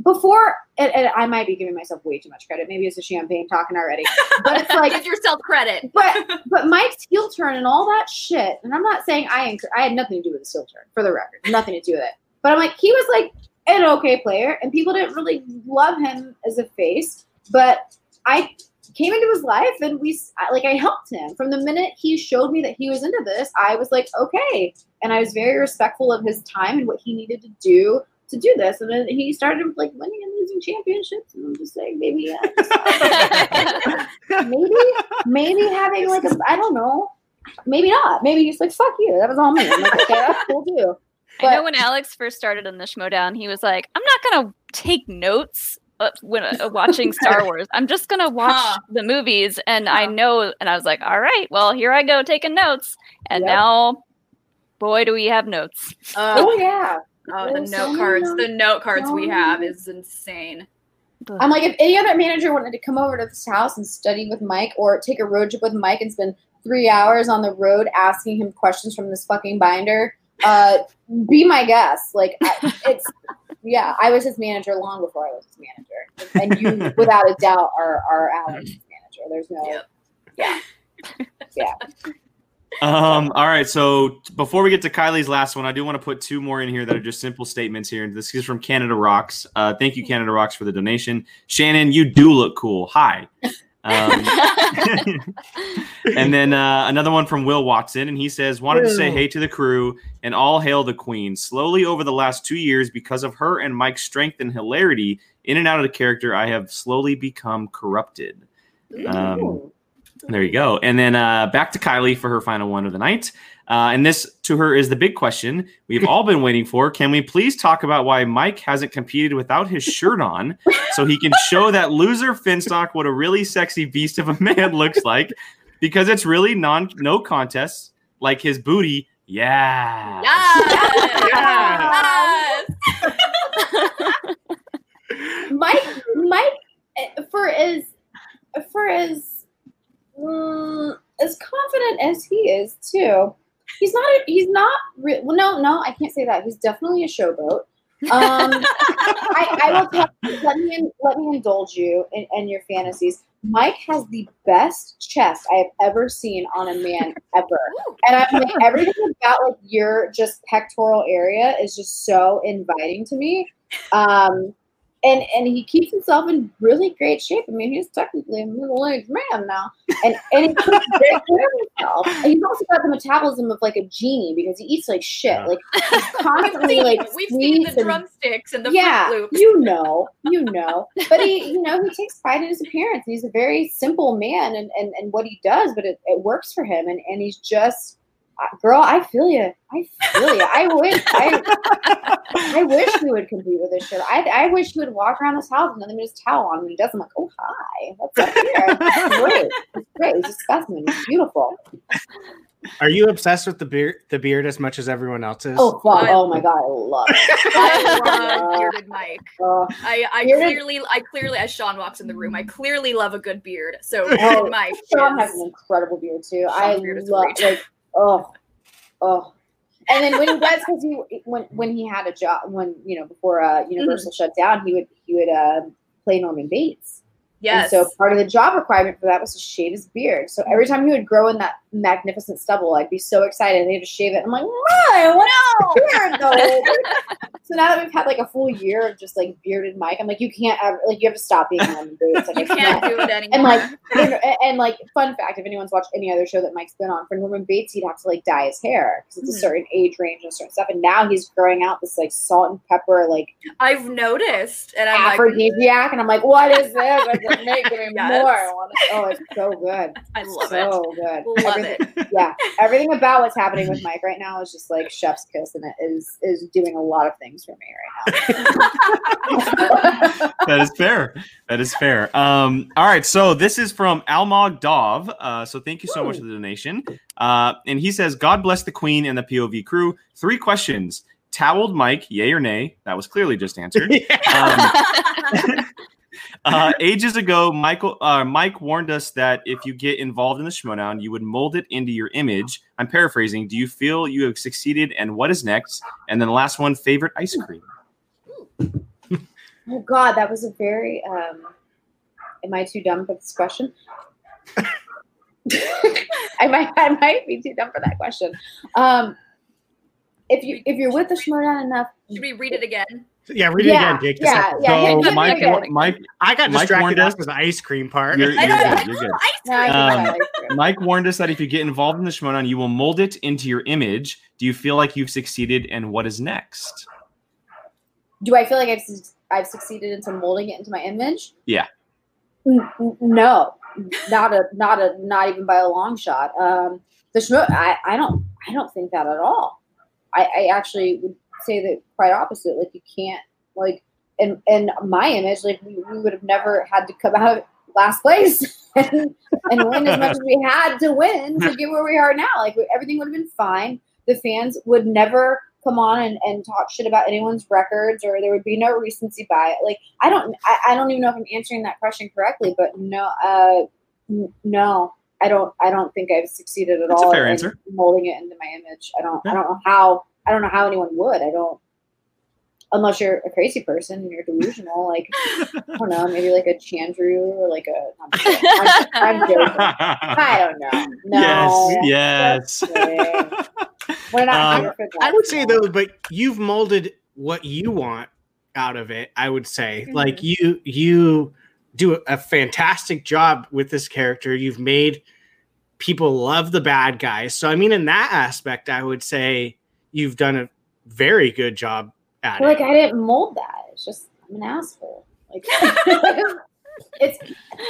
before, and, and I might be giving myself way too much credit. Maybe it's a champagne talking already, but it's like (laughs) Give yourself credit. (laughs) but but Mike's heel turn and all that shit, and I'm not saying I enc- I had nothing to do with the heel turn for the record, nothing to do with it. But I'm like he was like an okay player, and people didn't really love him as a face. But I came into his life, and we like I helped him from the minute he showed me that he was into this. I was like okay, and I was very respectful of his time and what he needed to do to do this. And then he started like winning and losing championships, and I'm just saying maybe. Yeah, (laughs) maybe maybe having like a I don't know. Maybe not. Maybe he's like, fuck you. That was all me. I'm like, okay, that's cool too. I know when Alex first started in the Schmoedown, he was like, "I'm not gonna take notes uh, when uh, watching Star (laughs) Wars. I'm just gonna watch Huh. the movies." And I know, and I was like, "All right, well, here I go taking notes." And Yep. now, boy, do we have notes. Oh Oh, yeah. oh, the There's so note many cards. notes. The note cards we have is insane. I'm like, if any other manager wanted to come over to this house and study with Mike or take a road trip with Mike and spend three hours on the road asking him questions from this fucking binder, uh, be my guest. Like, I, it's, yeah, I was his manager long before I was his manager. And you, (laughs) without a doubt, are, are Alex's manager. There's no, Yep. yeah. Yeah. Um, all right. So before we get to Kylie's last one, I do want to put two more in here that are just simple statements here. And this is from Canada Rocks. Uh, thank you, Canada Rocks, for the donation. Shannon, you do look cool. Hi. Um, (laughs) and then uh, another one from Will Watson, and he says, "Wanted to say hey to the crew and all hail the queen. Slowly over the last two years, because of her and Mike's strength and hilarity in and out of the character, I have slowly become corrupted." Um, there you go. And then uh, back to Kylie for her final one of the night. Uh, and this to her is the big question we've all been waiting for. Can we please talk about why Mike hasn't competed without his shirt on so he can show that loser Finstock what a really sexy beast of a man looks like? Because it's really non no contest like his booty. Yeah. Yes. Yes. Mike, Mike, for as for as mm, as confident as he is too, he's not. A, he's not. Re- well, no, no, I can't say that. He's definitely a showboat. Um, I, I will you, let me let me indulge you in, in your fantasies. Mike has the best chest I have ever seen on a man ever, and I'm like everything about like your just pectoral area is just so inviting to me. Um, and and he keeps himself in really great shape. I mean, he's technically a middle-aged man now, and and he takes (laughs) great care of himself. And he's also got the metabolism of like a genie because he eats like shit. Yeah. Like he's (laughs) We've constantly seen, like we've seen the and- drumsticks and the yeah, Loops. you know, you know. But he, you know, he takes pride in his appearance. He's a very simple man, and and, and what he does, but it, it works for him, and and he's just, girl, I feel you. I feel you. I wish, I, I wish he would compete with this shit. I, I wish he would walk around this house and then but his towel on when he does. I'm like, oh hi, what's up here? It's great. It's great. He's a specimen. He's beautiful. Are you obsessed with the beard, the beard as much as everyone else is? Oh fuck. I- Oh my god, I love it. I love bearded Mike. Uh, I, I Bearded- clearly, I clearly, as Sean walks in the room, I clearly love a good beard. So Oh, bearded Mike. Sean has an incredible beard too. Sean's I beard is love great. like oh oh. And then when he does, because he when when he had a job when you know before uh, Universal shut down, he would he would uh, play Norman Bates. Yes. And so part of the job requirement for that was to shave his beard. So every time he would grow in that magnificent stubble, I'd be so excited. They had to shave it. I'm like, why? What beard though? (laughs) so now that we've had like a full year of just like bearded Mike, I'm like, you can't ever like you have to stop being Norman Bates. (laughs) Like, you I can't do it anymore. and like, and, and, like, fun fact: if anyone's watched any other show that Mike's been on, for Norman Bates, he'd have to like dye his hair because it's a Mhm. certain age range and certain stuff. And now he's growing out this like salt and pepper like I've noticed, and I'm like, aphrodisiac, and I'm like, what is this? (laughs) What is give me, Yes. more. I want it. Oh, it's so good. (laughs) I love so good. Love everything, Yeah, (laughs) everything about what's happening with Mike right now is just like chef's kiss, and it is is doing a lot of things for me right now. (laughs) that is fair. That is fair. Um, all right. So this is from Almog Dov. Uh, so thank you so much for the donation. Uh, and he says, God bless the Queen and the POV crew. Three questions. Toweled Mike, yay or nay? That was clearly just answered. Um, uh, ages ago, Michael uh, Mike warned us that if you get involved in the Schmoedown, you would mold it into your image. I'm paraphrasing. Do you feel you have succeeded? And what is next? And then the last one, favorite ice cream. oh God, that was a very. Um, am I too dumb for this question? (laughs) I might I might be too dumb for that question. Um, if you if you're with the Schmoedown enough, Should we read it again? Yeah, read Yeah, it again, Jake. yeah, yeah. So hit- hit Mike. Mike, I got Mike distracted warned us- after the ice cream part. you're, you're good. (laughs) You're good. Ice cream. Um, I like it. Mike warned us that if you get involved in the Schmoedown, you will mold it into your image. Do you feel like you've succeeded? And what is next? Do I feel like I've I've succeeded into molding it into my image? Yeah. N- n- no, not a not a not even by a long shot. Um, the Schmo, I I don't I don't think that at all. I, I actually would say that quite opposite. Like you can't like in in my image, like we, we would have never had to come out last place (laughs) and, and win as much as we had to win to get where we are now. Like everything would have been fine. The fans would never come on and, and talk shit about anyone's records or there would be no recency bias. Like I don't I, I don't even know if I'm answering that question correctly, but no uh n- no. I don't I don't think I've succeeded at That's a all fair in answer. molding it into my image. I don't Yeah. I don't know how I don't know how anyone would. I don't unless you're a crazy person and you're delusional, like I don't know, maybe like a Chandru or like a I'm. (laughs) I'm, I'm joking. I don't know. (laughs) No. yes. Just kidding. We're not Um, here for that. I would say though, but you've molded what you want out of it. I would say, Mhm. like you, you do a fantastic job with this character. You've made people love the bad guys. So, I mean, in that aspect, I would say you've done a very good job at like it. I didn't mold that. It's just I'm an asshole. Like (laughs) it's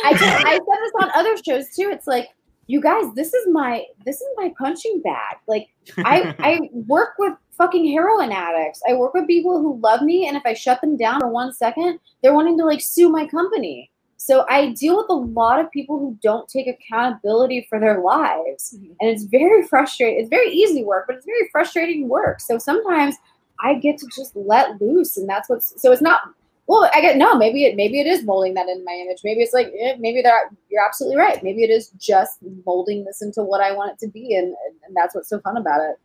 I just, I said this on other shows too. It's like you guys, this is my this is my punching bag. Like I (laughs) I work with fucking heroin addicts. I work with people who love me, and if I shut them down for one second, they're wanting to like sue my company. So I deal with a lot of people who don't take accountability for their lives, Mhm. and it's very frustrating. It's very easy work, but it's very frustrating work. So sometimes I get to just let loose, and that's what's. So it's not. Well, I get no. Maybe it maybe it is molding that in my image. Maybe it's like eh, maybe that you're absolutely right. Maybe it is just molding this into what I want it to be, and and that's what's so fun about it.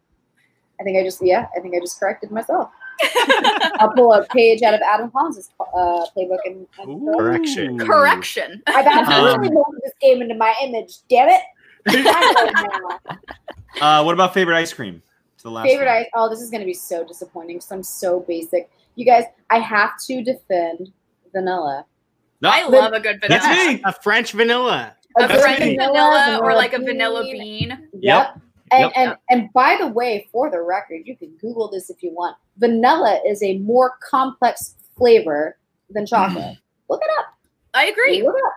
I think I just yeah. I think I just corrected myself. (laughs) I'll pull a page out of Adam Collins' uh, playbook and, and Ooh. Correction. Correction. I've absolutely Um, molded this game into my image. Damn it! (laughs) I know now. Uh, what about favorite ice cream? To the last Favorite one. ice. Oh, this is gonna be so disappointing because I'm so basic. You guys, I have to defend vanilla. No, I love a good That's vanilla. me. a French vanilla. A That's French me. vanilla or like a vanilla bean. Yep. Yep. And, Yep. and and by the way, for the record, you can Google this if you want. Vanilla is a more complex flavor than chocolate. Look it up. I agree. Look it up.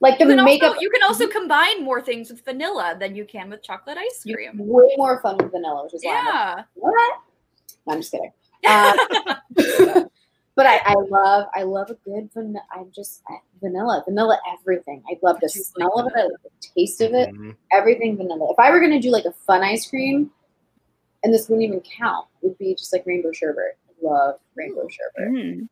Like the You can, makeup, also, you can also combine more things with vanilla than you can with chocolate ice cream. way more fun with vanilla, which is why I'm like, Yeah. what? I'm just kidding. (laughs) Uh, (laughs) but I, I love I love a good vanilla. I'm just vanilla, vanilla everything. I love the I do like smell of it, I love the taste of it, Mhm. everything vanilla. If I were gonna do like a fun ice cream, and this wouldn't even count, it would be just like rainbow sherbet. I love rainbow sherbet. Mm.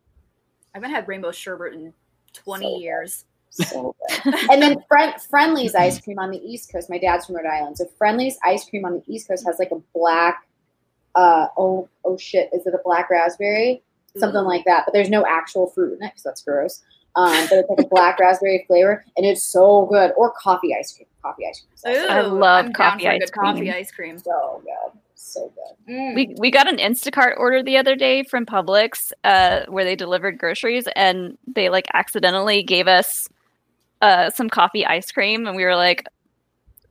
I haven't had rainbow sherbet in 20 So good. years. So (laughs) good. and then Friend, Friendly's ice cream on the East Coast. My dad's from Rhode Island, so Friendly's ice cream on the East Coast has like a black. Uh oh oh shit! Is it a black raspberry? Something Ooh. like that. But there's no actual fruit in it because that's gross. Um, but it's like a (laughs) black raspberry flavor, and it's so good. Or coffee ice cream. Coffee ice cream. is also I love I'm down coffee for ice good coffee ice cream. so good. So good. Mm. We we got an Instacart order the other day from Publix, uh, where they delivered groceries, and they like accidentally gave us uh some coffee ice cream, and we were like,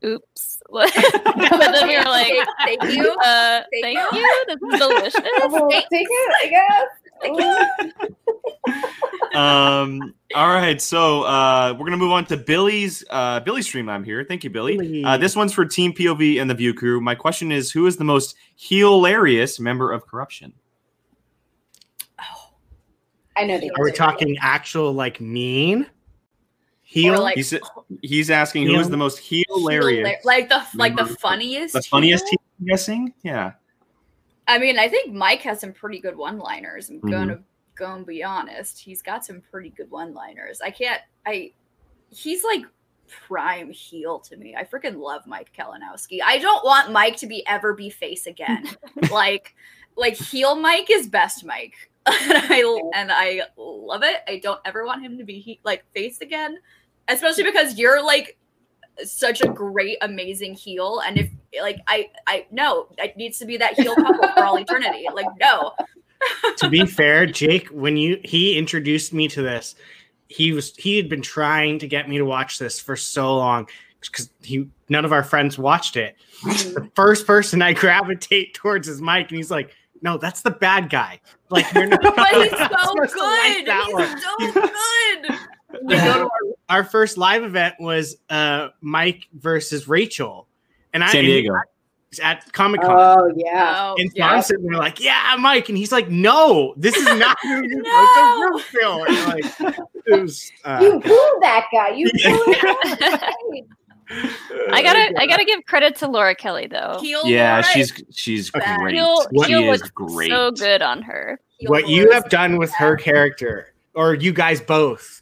"Oops!" (laughs) but then we were like, Thank- (laughs) thank you. Uh, Thank thank you. you. This is delicious." Well, take it, I guess. (laughs) um. All right. So uh, we're gonna move on to Billy's uh, Billy Streamline here. Thank you, Billy. Billy. Uh, this one's for Team POV and the View Crew. My question is, who is the most hilarious member of KOrruption? I know the Are we answer. talking actual like mean? Heel? Like, He's he's asking who is the most hilarious, like the like the funniest. the funniest heel? team. I'm guessing. Yeah. I mean, I think Mike has some pretty good one-liners. I'm Mhm. gonna go and be honest. He's got some pretty good one-liners. I can't. I. He's like prime heel to me. I freaking love Mike Kalinowski. I don't want Mike to be ever be face again. (laughs) like, like heel Mike is best Mike, (laughs) and I and I love it. I don't ever want him to be he, like face again, especially because you're like such a great, amazing heel. And if like I, I no, it needs to be that heel couple for all eternity. Like no, (laughs) to be fair, Jake, when you he introduced me to this, he was he had been trying to get me to watch this for so long because he none of our friends watched it. The first person I (laughs) gravitate towards is Mike, and he's like, "No, that's the bad guy." Like you're not. (laughs) but he's so to like good. that one. he's so good. we go to our, our first live event was uh Mike versus Rachel, and I San Diego. at Comic Con. Oh yeah. Oh, and so yeah. I'm sitting there like, yeah, Mike, and he's like, no, this is not (laughs) who you're No. supposed to feel. And like, it (laughs) was, uh, you booed that guy. You booed that I gotta I gotta give credit to Laura Kelly though. Heel Yeah, Laura she's she's bad. great. Heel, What- she heel is was great. so good on her. heel what you have done with her character, or you guys both,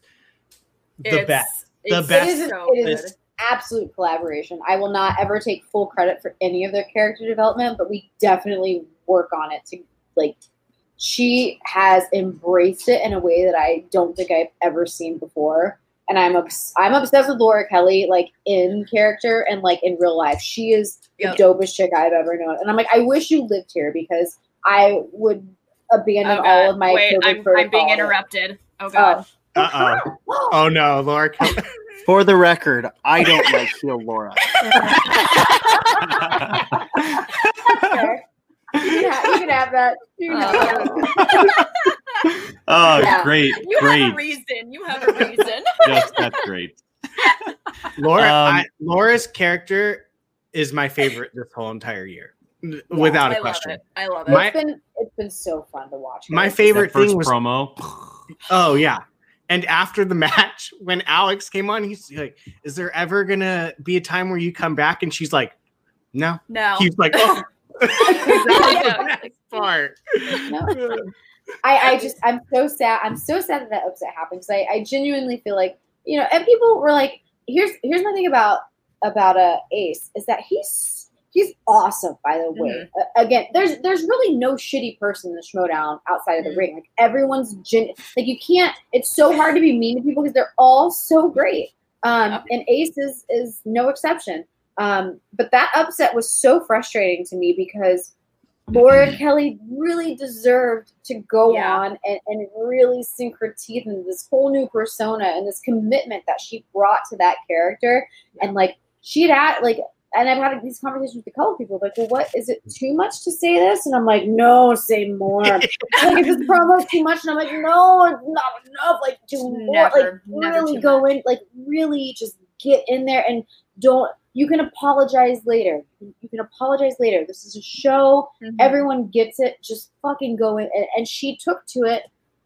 the it's- best. The it's best. It is, so it is good. Absolute collaboration. I will not ever take full credit for any of their character development, but we definitely work on it to like she has embraced it in a way that I don't think I've ever seen before. And I'm obs- I'm obsessed with Laura Kelly, like in character and like in real life. She is Yep. the dopest chick I've ever known. And I'm like, I wish you lived here because I would abandon Oh, all of my Wait, COVID I'm, I'm being interrupted. Oh god. Uh oh. (gasps) Oh no, Laura. Kelly. For the record, I don't like heel Laura. Fair. You can have, you can have that. You can have that. oh, (laughs) Yeah. great, You have a great. reason. You have a reason. (laughs) Yes, that's great. Laura, Um, I, Laura's character is my favorite this whole entire year, without I a love question. it. I love it. My- it's been it's been so fun to watch. her. My favorite first thing was promo. Oh yeah. And after the (laughs) match, when Alex came on, he's like, "Is there ever gonna be a time where you come back?" And she's like, "No." no. He's like, "Oh." (laughs) That was the best part. (laughs) No. I, I just I'm so sad. I'm so sad that that upset happened because I, I genuinely feel like you know, and people were like, here's here's my thing about about uh, Ace is that he's he's awesome. By the way, uh, again, there's there's really no shitty person in the Schmoedown outside of the Mhm. ring. Like everyone's gen like you can't. It's so hard to be mean to people because they're all so great. Um, and Ace is is no exception. Um, but that upset was so frustrating to me because Laura Kelly really deserved to go Yeah. on and, and really sink her teeth into this whole new persona and this commitment that she brought to that character. And like she'd had like and I've had these conversations with a couple people like, well, what is it too much to say this? And I'm like, no, say more. (laughs) like if this promo's too much, and I'm like, no, it's not enough. Like do more. Like Never, never really go much. in, like really just get in there and don't. You can apologize later. You can apologize later. This is a show Mhm. everyone gets it. Just fucking go in. And, and she took to it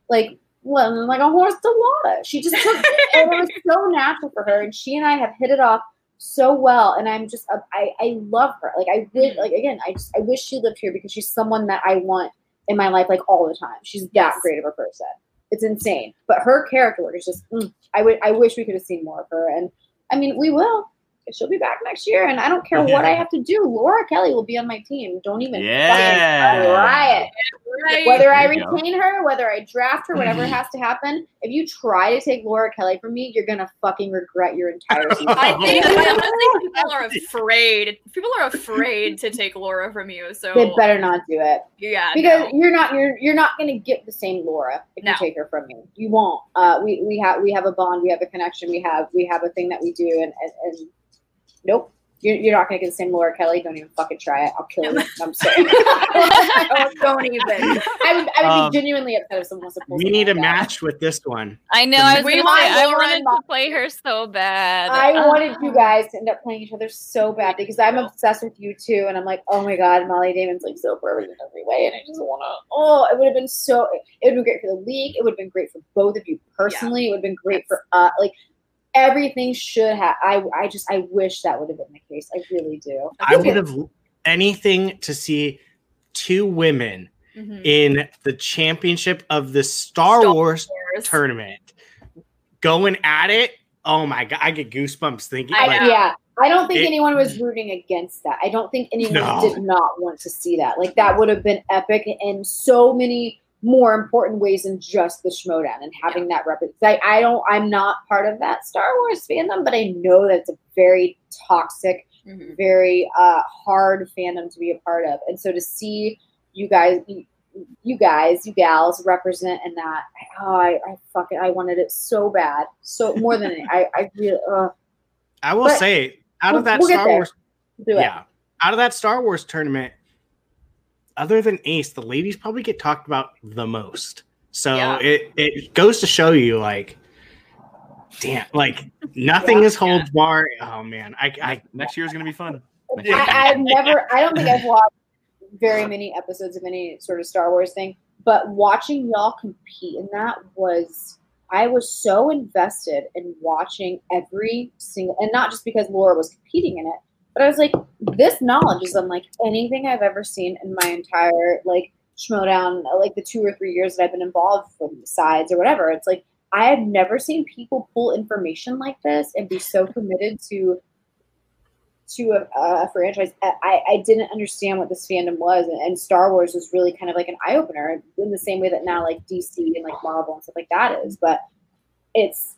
like well, like a horse to water. She just took it, and it was so natural for her. And she and I have hit it off so well. And I'm just, I, I love her. Like I wish, Mhm. like again, I just, I wish she lived here because she's someone that I want in my life, like all the time. She's that great of a person. It's insane. But her character work is just, mm, I would, I wish we could have seen more of her. And I mean, we will. She'll be back next year, and I don't care what I have to do. Laura Kelly will be on my team. Don't even Yeah. fucking try it. Right. Whether I There you go. retain her, whether I draft her, whatever has to happen. If you try to take Laura Kelly from me, you're gonna fucking regret your entire season. I (laughs) think. I honestly think people are afraid. People are afraid to take Laura from you. So they better not do it yeah, because no. you're not you're you're not gonna get the same Laura if No. you take her from me. You won't. Uh, we we have we have a bond, we have a connection, we have we have a thing that we do, and and, and nope, You're, you're not gonna get the same Laura Kelly. Don't even fucking try it. I'll kill you. (laughs) I'm sorry. (laughs) Oh, don't even. I would, I would Um, be genuinely upset if someone was to We need a like that. match with this one. I know. I was We gonna want say I wanted to play her so bad. I Uh, wanted you guys to end up playing each other so bad because I'm obsessed with you too, and I'm like, oh my god, Molly Damon's like so perfect in every way, and I just want to. Oh, it would have been so. It would have been great for the league. It would have been great for both of you personally. It would have been great for uh like everything should have. I I just I wish that would have been the case. I really do. I would have anything to see two women Mhm. in the championship of the Star, Star Wars Wars. tournament going at it. Oh my god, I get goosebumps thinking. I like. Yeah, I don't think It- anyone was rooting against that. I don't think anyone No. did not want to see that. Like that would have been epic and so many more important ways than just the Schmoedown and having that rep. I, I don't. I'm not part of that Star Wars fandom, but I know that it's a very toxic, Mhm. very uh, hard fandom to be a part of. And so to see you guys. You, you guys, you gals represent in that. Oh, I, I fucking, I wanted it so bad, so more than (laughs) I, I really, uh, I will But- say, out We'll- of that we'll Star. Wars, it. yeah, out of that Star Wars tournament, other than Ace, the ladies probably get talked about the most. So Yeah. it it goes to show you, like, damn, like nothing Yeah. is holds bar. Oh man, I, I Next year is gonna be fun. I, I've never, I don't think I've watched very many episodes of any sort of Star Wars thing, but watching y'all compete in that was, I was so invested in watching every single, and not just because Laura was competing in it, but I was like, this knowledge is unlike anything I've ever seen in my entire, like, Schmoedown, like the two or three years that I've been involved from sides or whatever. It's like, I have never seen people pull information like this and be so committed to to a, a franchise. I, I didn't understand what this fandom was, and, and Star Wars was really kind of like an eye opener in the same way that now like DC and like Marvel and stuff like that is. But it's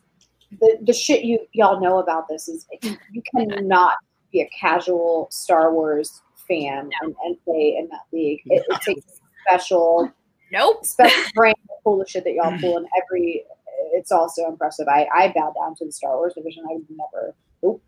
the the shit you y'all know about this is you cannot be a casual Star Wars fan and, and play in that league. It, it takes special Nope. special brand pull the shit that y'all pull in every. It's also impressive. I I bow down to the Star Wars division. I would never. Nope.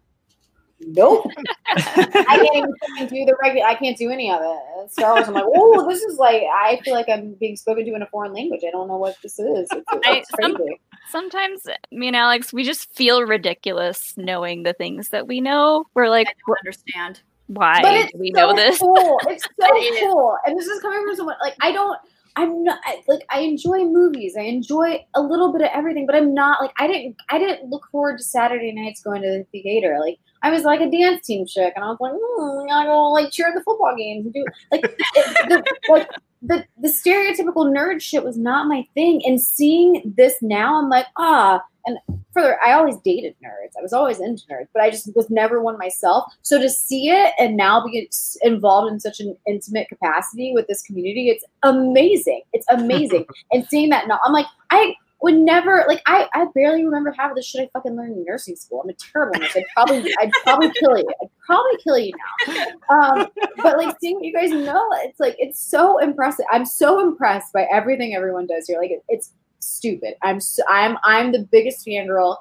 Nope. (laughs) I can't even do the regular. I can't do any of it. Star Wars. I'm like, oh, this is like. I feel like I'm being spoken to in a foreign language. I don't know what this is. It's, I- it's crazy. Sometimes me and Alex, we just feel ridiculous knowing the things that we know. We're like, I don't understand. why but do it's we so know this? Cool. It's so (laughs) cool. And this is coming from someone like I don't. I'm not like I enjoy movies. I enjoy a little bit of everything, but I'm not like I didn't. I didn't look forward to Saturday nights going to the theater. Like I was like a dance team chick, and I was like, mm, I go like cheer at the football games and do like (laughs) the, like the the stereotypical nerd shit was not my thing. And seeing this now, I'm like ah. And further, I always dated nerds. I was always into nerds, but I just was never one myself. So to see it and now be involved in such an intimate capacity with this community, it's amazing. It's amazing. (laughs) and seeing that now, I'm like, I would never like. I I barely remember half of the shit I fucking learned in nursing school. I'm a terrible nurse. I'd probably I'd probably kill you. I'd probably kill you now. Um, but like seeing what you guys know, it's like it's so impressive. I'm so impressed by everything everyone does here. Like it, it's stupid. I'm so, I'm I'm the biggest fangirl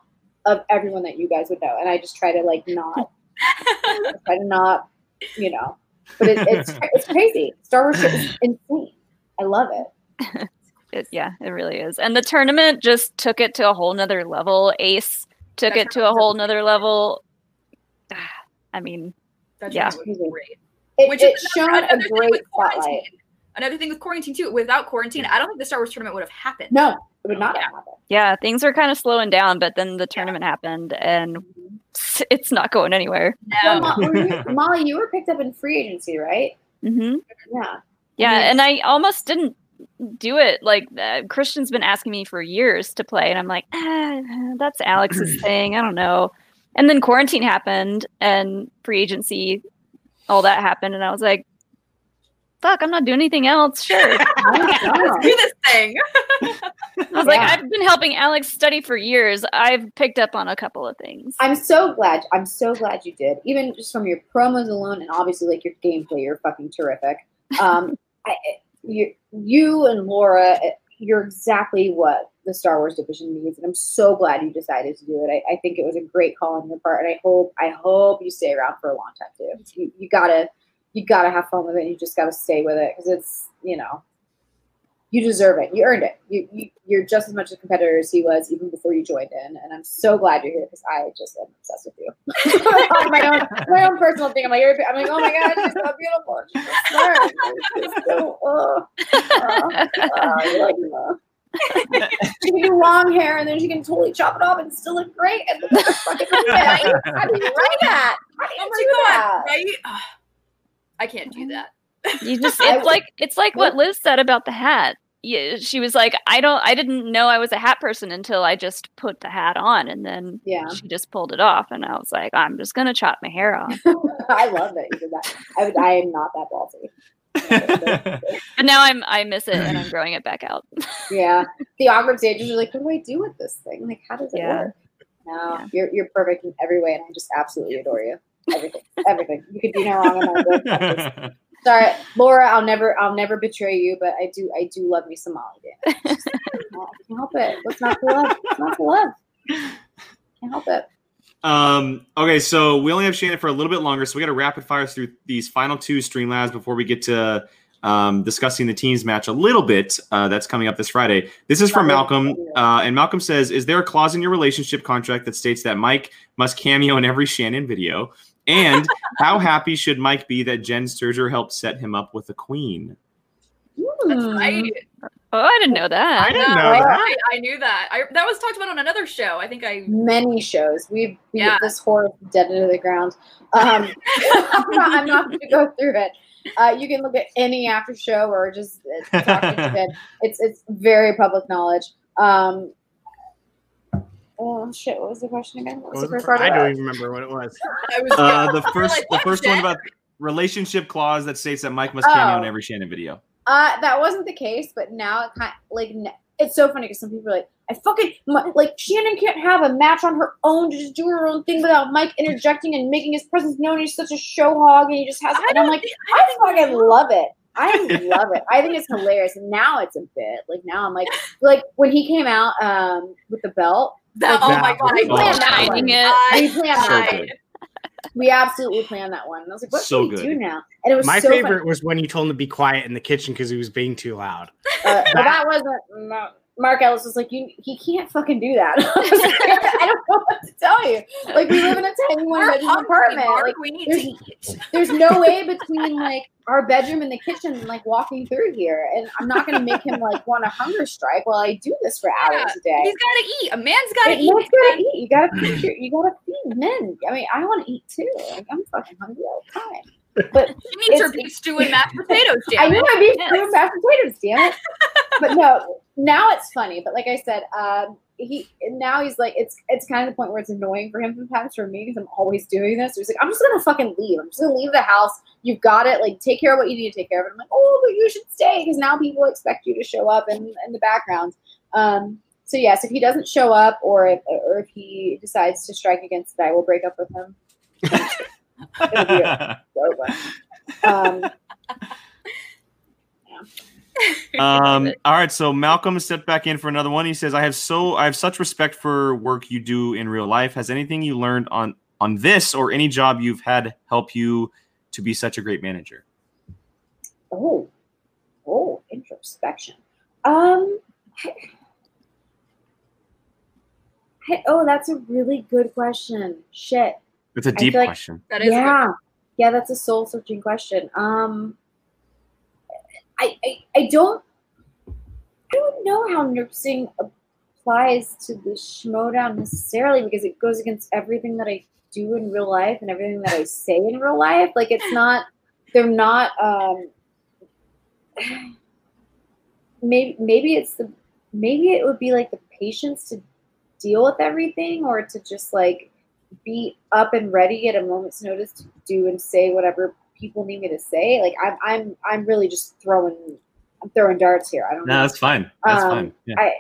of everyone that you guys would know, and I just try to like not (laughs) try to not, you know. But it, it's it's crazy. Star Wars is insane. I love it. (laughs) It- yeah, it really is. And the tournament just took it to a whole nother level. Ace took That's it to a whole nother level. (sighs) I mean, That's Yeah. really great. It, Which it is shone another a thing with great quarantine. spotlight. Another thing with quarantine too. Without quarantine, I don't think the Star Wars tournament would have happened. No, it would not Yeah. have happened. yeah, things were kind of slowing down, but then the tournament happened and it's not going anywhere. No. Mo- were you- Molly, you were picked up in free agency, right? hmm Yeah. Yeah, mean- and I almost didn't do it. Like uh, Kristian's been asking me for years to play, and I'm like, ah, that's Alex's (clears throat) thing. I don't know. And then quarantine happened, and free agency, all that happened, and I was like, fuck, I'm not doing anything else. (laughs) Sure. Let's do this thing. I was like, I've been helping Alex study for years. I've picked up on a couple of things. I'm so glad. I'm so glad you did. Even just from your promos alone, and obviously like your gameplay, you're fucking terrific. Um, (laughs) I, you, you and Laura, eh, you're exactly what the the Star Wars division needs, and I'm so glad you decided to do it. I, I think it was a great call on your part, and I hope I hope you stay around for a long time too. You, you gotta you gotta have fun with it. You just gotta stay with it because it's you know you deserve it. You earned it. You, you you're just as much a competitor as he was even before you joined in, and I'm so glad you're here because I just am obsessed with you. (laughs) my own my own personal thing. I'm like I'm like oh my god, she's so beautiful. She's so smart. She's so, uh, uh, uh, you're like, uh. (laughs) she can do long hair and then she can totally chop it off and still look great. And look fucking (laughs) How do you write that? How do you Oh do my that? right? Ugh, I can't do that. You just it's like it's like what Liz said about the hat. Yeah, she was like, I don't I didn't know I was a hat person until I just put the hat on and then Yeah, she just pulled it off and I was like, I'm just gonna chop my hair off. (laughs) I love that you did that. I, I am not that ballsy. (laughs) But now I'm I miss it and I'm growing it back out. (laughs) Yeah, the awkward stages are like, what do I do with this thing? Like, how does it Yeah. work? No, Yeah. you're you're perfect in every way, and I just absolutely adore you. Everything, everything. You could do no wrong in my book. Sorry, Laura. I'll never, I'll never betray you, but I do, I do love me some Molly Dan. I can't help it. What's not to love? What's not to love? Can't help it. Um, okay, so we only have Shannon for a little bit longer, so we got to rapid fire through these final two Streamlabs before we get to um, discussing the teams match a little bit. Uh, that's coming up this Friday. This is from Malcolm, uh, and Malcolm says, "Is there a clause in your relationship contract that states that Mike must cameo in every Shannon video?" And how happy should Mike be that Jenn Sterger helped set him up with a queen? That's Hmm. right. Oh, I didn't know that. I didn't know Well, that. I, I knew that. I, that was talked about on another show. I think I. Many shows. We've beat Yeah. this horse dead into the ground. Um, (laughs) (laughs) I'm not, I'm not going to go through it. Uh, you can look at any after show or just uh, talk to Jenn. (laughs) It's it's very public knowledge. Um, oh shit! What was the question again? What was What the first part? I of don't even remember what it was. (laughs) Was. Uh, the (laughs) first, like, the first one about relationship clause that states that Mike must cameo in Oh. every Shannon video. Uh, that wasn't the case, but now it kind like it's so funny because some people are like, I fucking my, like Shannon can't have a match on her own to just do her own thing without Mike interjecting and making his presence known. He's such a show hog, and he just has. I And I'm like, think- I fucking love it. I (laughs) love it. I think it's hilarious. And now it's a bit like now I'm like like when he came out um with the belt. That, oh my god! We Oh. planned that one. it. We planned So that. good. We absolutely planned that one. And I was like, what So should we good. do now? And it was My so favorite Funny. was when you told him to be quiet in the kitchen because he was being too loud. Uh, but that wasn't. no, Mark Ellis was like, you, he can't fucking do that. (laughs) I, like, I don't know what to tell you. Like, we live in a tiny one bedroom apartment. Mark. Like, we need there's- to eat. there's no way between like our bedroom and the kitchen, and, like walking through here. And I'm not gonna make him like want a hunger strike while I do this for hours a day. He's got to eat. A man's got to You eat. gotta eat. You gotta feed. Your, you gotta feed men. I mean, I want to eat too. Like, I'm fucking hungry all the time. But (laughs) She needs her beef stew and mashed potatoes. (laughs) I Damn knew it. I'd be Yes. doing mashed potatoes, damn it. But no, now it's funny. But like I said, um, he now he's like it's it's kind of the point where it's annoying for him sometimes for me because I'm always doing this. So he's like, I'm just gonna fucking leave. I'm just gonna leave the house. You've got it. Like take care of what you need to take care of. And I'm like, oh, but you should stay because now people expect you to show up in in the background. Um, so yes, if he doesn't show up or if or if he decides to strike against it, I will break up with him. (laughs) It'll be over. Um, (laughs) (laughs) um, all right, so Malcolm stepped back in for another one. He says, "I have so I have such respect for work you do in real life. Has anything you learned on on this or any job you've had help you to be such a great manager?" Oh, oh, introspection. Um, I, I- oh, that's a really good question. Shit. It's a deep like- question. That is good. yeah, yeah, that's a soul searching question. Um, I, I, I don't, I don't know how nursing applies to the schmoedown necessarily because it goes against everything that I do in real life and everything that I say in real life. Like it's not, they're not. Um, maybe maybe it's the maybe it would be like the patience to deal with everything or to just like be up and ready at a moment's notice to do and say whatever people need me to say. Like I'm I'm I'm really just throwing I'm throwing darts here. I don't No, know. that's fine. That's Um, fine. Yeah. I, I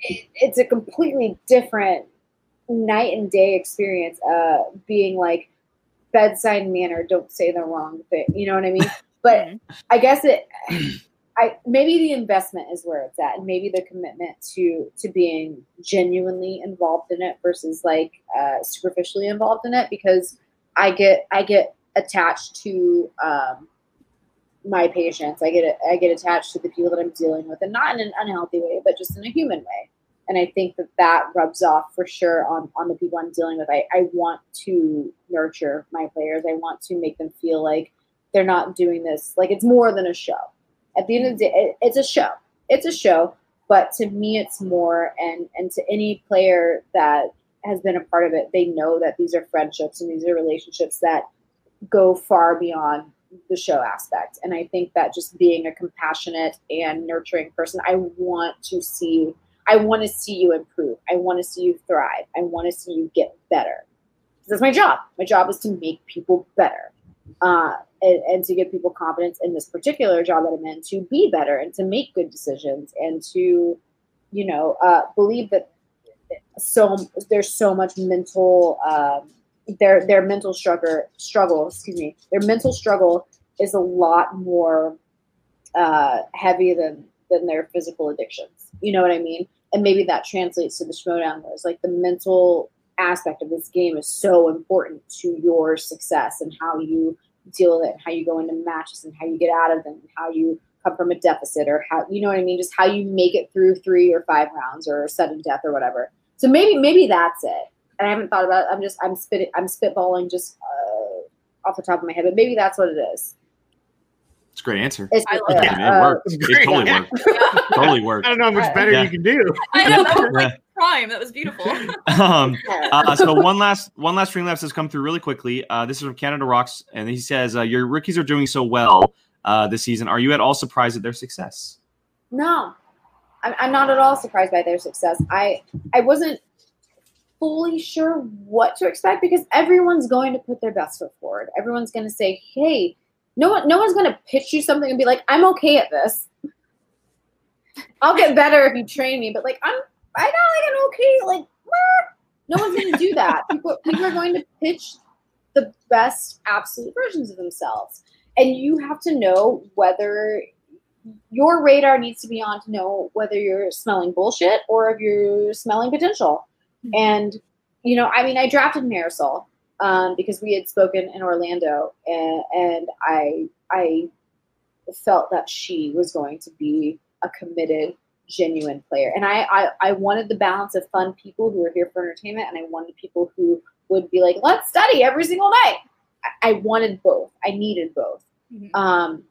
it, it's a completely different night and day experience. Uh, being like bedside manner, don't say the wrong thing. You know what I mean? (laughs) But Mhm. I guess it. I maybe the investment is where it's at, and maybe the commitment to to being genuinely involved in it versus like uh, superficially involved in it. Because I get I get attached to um, my patients. I get I get attached to the people that I'm dealing with, and not in an unhealthy way, but just in a human way. And I think that that rubs off for sure on on the people I'm dealing with. I, I want to nurture my players. I want to make them feel like they're not doing this like it's more than a show. At the end of the day, it, it's a show. It's a show, but to me, it's more. And and to any player that has been a part of it, they know that these are friendships and these are relationships that go far beyond the show aspect. And I think that just being a compassionate and nurturing person, I want to see I want to see you improve. I want to see you thrive. I want to see you get better. That's my job. My job is to make people better. Uh, and, and, to give people confidence in this particular job that I'm in to be better and to make good decisions and to, you know, uh, believe that so there's so much mental um, their their mental struggle struggle excuse me their mental struggle is a lot more uh, heavy than than their physical addictions. You know what I mean? And maybe that translates to the Schmoedown. Where like the mental aspect of this game is so important to your success and how you deal with it, and how you go into matches and how you get out of them, and how you come from a deficit or how you know what I mean, just how you make it through three or five rounds or sudden death or whatever. So maybe maybe that's it. And I haven't thought about it. I'm just I'm spitting I'm spitballing just uh, off the top of my head, but maybe that's what it is. It's a great answer. It's, I love it. uh, It worked. It great. totally Yeah. worked. (laughs) (laughs) totally worked. I don't know how much better Yeah. you can do. I know that was like prime. That was beautiful. (laughs) Um, uh, so one last one last Streamlabs has come through really quickly. Uh, this is from Canada Rocks, and he says uh, your rookies are doing so well uh, this season. Are you at all surprised at their success? No, I'm, I'm not at all surprised by their success. I I wasn't fully sure what to expect because everyone's going to put their best foot forward. Everyone's going to say, "Hey, no one, no one's going to pitch you something and be like, I'm okay at this. I'll get better if you train me." But like, I'm I got like an okay like. meh." No one's going to do that. People, people are going to pitch the best absolute versions of themselves, and you have to know whether your radar needs to be on to know whether you're smelling bullshit or if you're smelling potential. And you know, I mean, I drafted Marisol um, because we had spoken in Orlando, and, and I I felt that she was going to be a committed, genuine player, and I I, I wanted the balance of fun people who are here for entertainment, and I wanted people who would be like, let's study every single night. I, I wanted both. I needed both. Mhm. Um,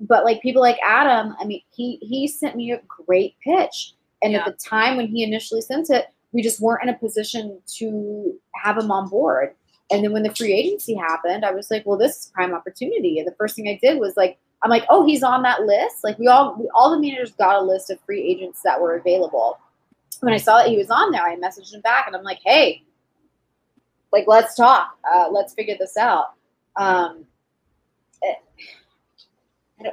but like people like Adam, I mean, he he sent me a great pitch, and Yeah. at the time when he initially sent it, we just weren't in a position to have him on board. And then when the free agency happened, I was like, well, this is prime opportunity. And the first thing I did was like, I'm like, oh, he's on that list. Like we all we, all the managers got a list of free agents that were available. When I saw that he was on there, I messaged him back and I'm like, hey, like let's talk. Uh, let's figure this out. Um, it- I,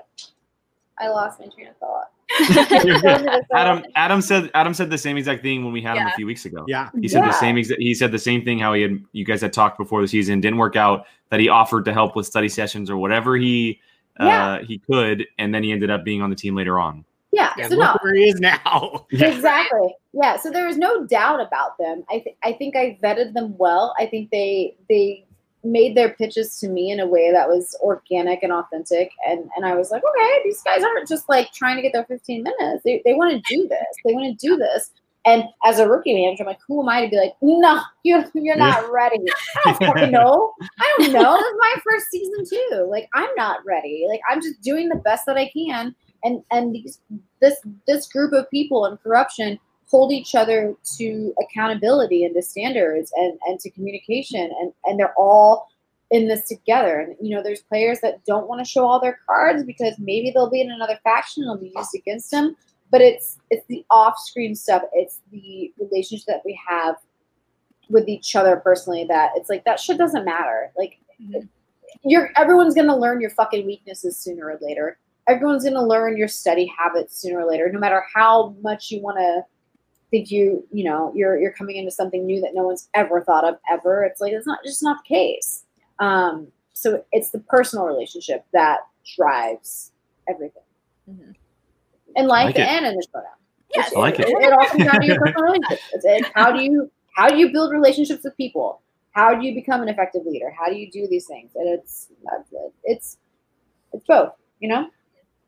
I lost my train of thought. (laughs) Adam Adam said Adam said the same exact thing when we had him a few weeks ago. Yeah. He said Yeah. the same exact. He said the same thing. How he had you guys had talked before the season didn't work out. That he offered to help with study sessions or whatever he Yeah. uh, he could, and then he ended up being on the team later on. Yeah. Yeah, so no, look where he is now. (laughs) exactly. Yeah. So there is no doubt about them. I th- I think I vetted them well. I think they they made their pitches to me in a way that was organic and authentic. And and I was like, okay, these guys aren't just like trying to get their 15 minutes. They they want to do this. They want to do this. And as a rookie manager, I'm like, who am I to be like, no, you're you're not ready. I (laughs) don't fucking know. I don't know. This is my first season too. Like I'm not ready. Like I'm just doing the best that I can. And and these this this group of people in KOrruption hold each other to accountability and to standards and and to communication and and they're all in this together. And you know there's players that don't want to show all their cards because maybe they'll be in another faction and it'll be used against them but it's it's the off-screen stuff it's the relationship that we have with each other personally that it's like that shit doesn't matter. Like Mhm. you're everyone's gonna learn your fucking weaknesses sooner or later. Everyone's gonna learn your study habits sooner or later no matter how much you want to think you you know you're you're coming into something new that no one's ever thought of ever it's like it's not just not the case um so it's the personal relationship that drives everything Mhm. in life like and in the Schmoedown. Yes. I like it. It, all comes down to your personal relationships. It's, it's how do you how do you build relationships with people? How do you become an effective leader? How do you do these things? And it's that's it. it's it's both. You know.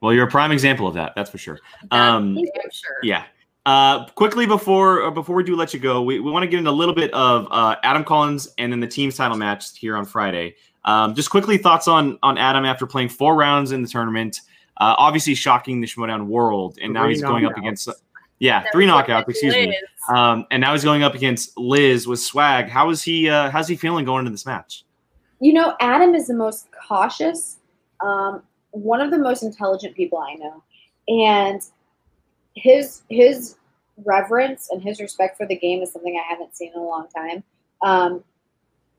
Well, you're a prime example of that. That's for sure. Um, I'm sure. Yeah. Uh, quickly before uh, before we do let you go, we, we want to get into a little bit of uh, Adam Collins and then the team's title match here on Friday. Um, just quickly thoughts on on Adam after playing four rounds in the tournament. Uh, obviously shocking the Schmoedown world, and now Three he's going up knockouts. against yeah That three was knockouts. Excuse me. Um, and now he's going up against Liz with swag. How is he? Uh, how's he feeling going into this match? You know, Adam is the most cautious, um, one of the most intelligent people I know, and his his reverence and his respect for the game is something I haven't seen in a long time. Um,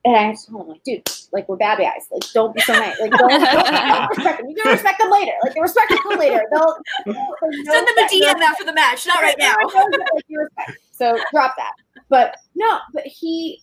and I just told him, like, dude, like we're bad guys. Like, don't be so nice. Like, don't, don't, respect them. You can respect them later. Like, the respect them later. They'll, they'll know Send them a DM after the match, not right now. Everyone knows that, like, you respect. So drop that. But no, but he,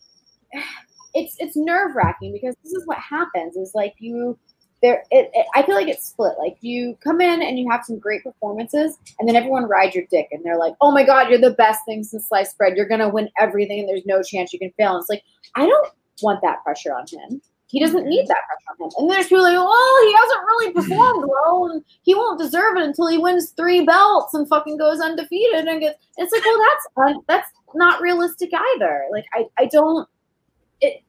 it's it's nerve wracking because this is what happens. Is like you there. It, it, I feel like it's split. Like you come in and you have some great performances, and then everyone rides your dick, and they're like, "Oh my god, you're the best thing since sliced bread. You're gonna win everything, and there's no chance you can fail." And it's like I don't want that pressure on him. He doesn't need that pressure on him. And there's people like, oh, he hasn't really performed well, and he won't deserve it until he wins three belts and fucking goes undefeated and gets. It's like, well, that's un- that's not realistic either. Like, I I don't. It.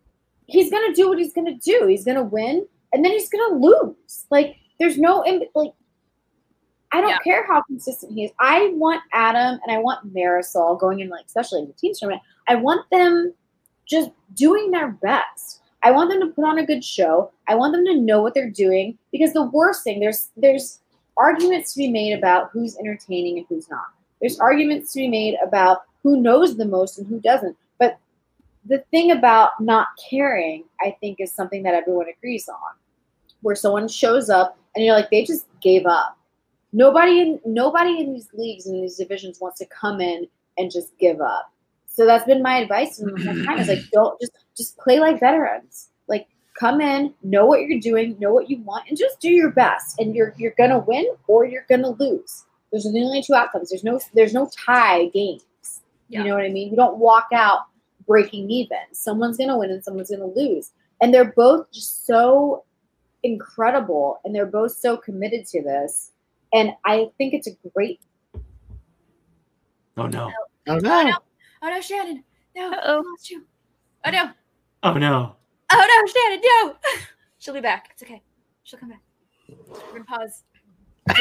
He's gonna do what he's gonna do. He's gonna win, and then he's gonna lose. Like, there's no like. I don't Yeah. care how consistent he is. I want Adam and I want Marisol going in, like especially in the team tournament. I want them just doing their best. I want them to put on a good show. I want them to know what they're doing because the worst thing there's there's arguments to be made about who's entertaining and who's not. There's arguments to be made about who knows the most and who doesn't. The thing about not caring, I think, is something that everyone agrees on. Where someone shows up and you're like, they just gave up. Nobody in nobody in these leagues and these divisions wants to come in and just give up. So that's been my advice to them the whole time. Is like, (laughs) don't just just play like veterans. Like, come in, know what you're doing, know what you want, and just do your best. And you're you're gonna win or you're gonna lose. There's the only two outcomes. There's no there's no tie games. Yeah. You know what I mean? You don't walk out breaking even. Someone's gonna win and someone's gonna lose. And they're both just so incredible and they're both so committed to this. And I think it's a great Oh no! Oh, Oh no. no! Oh no, Shannon! No, Uh-oh. lost you. Oh no! Oh no! Oh no, Shannon! No! (laughs) She'll be back. It's okay. She'll come back. We're gonna pause. (laughs)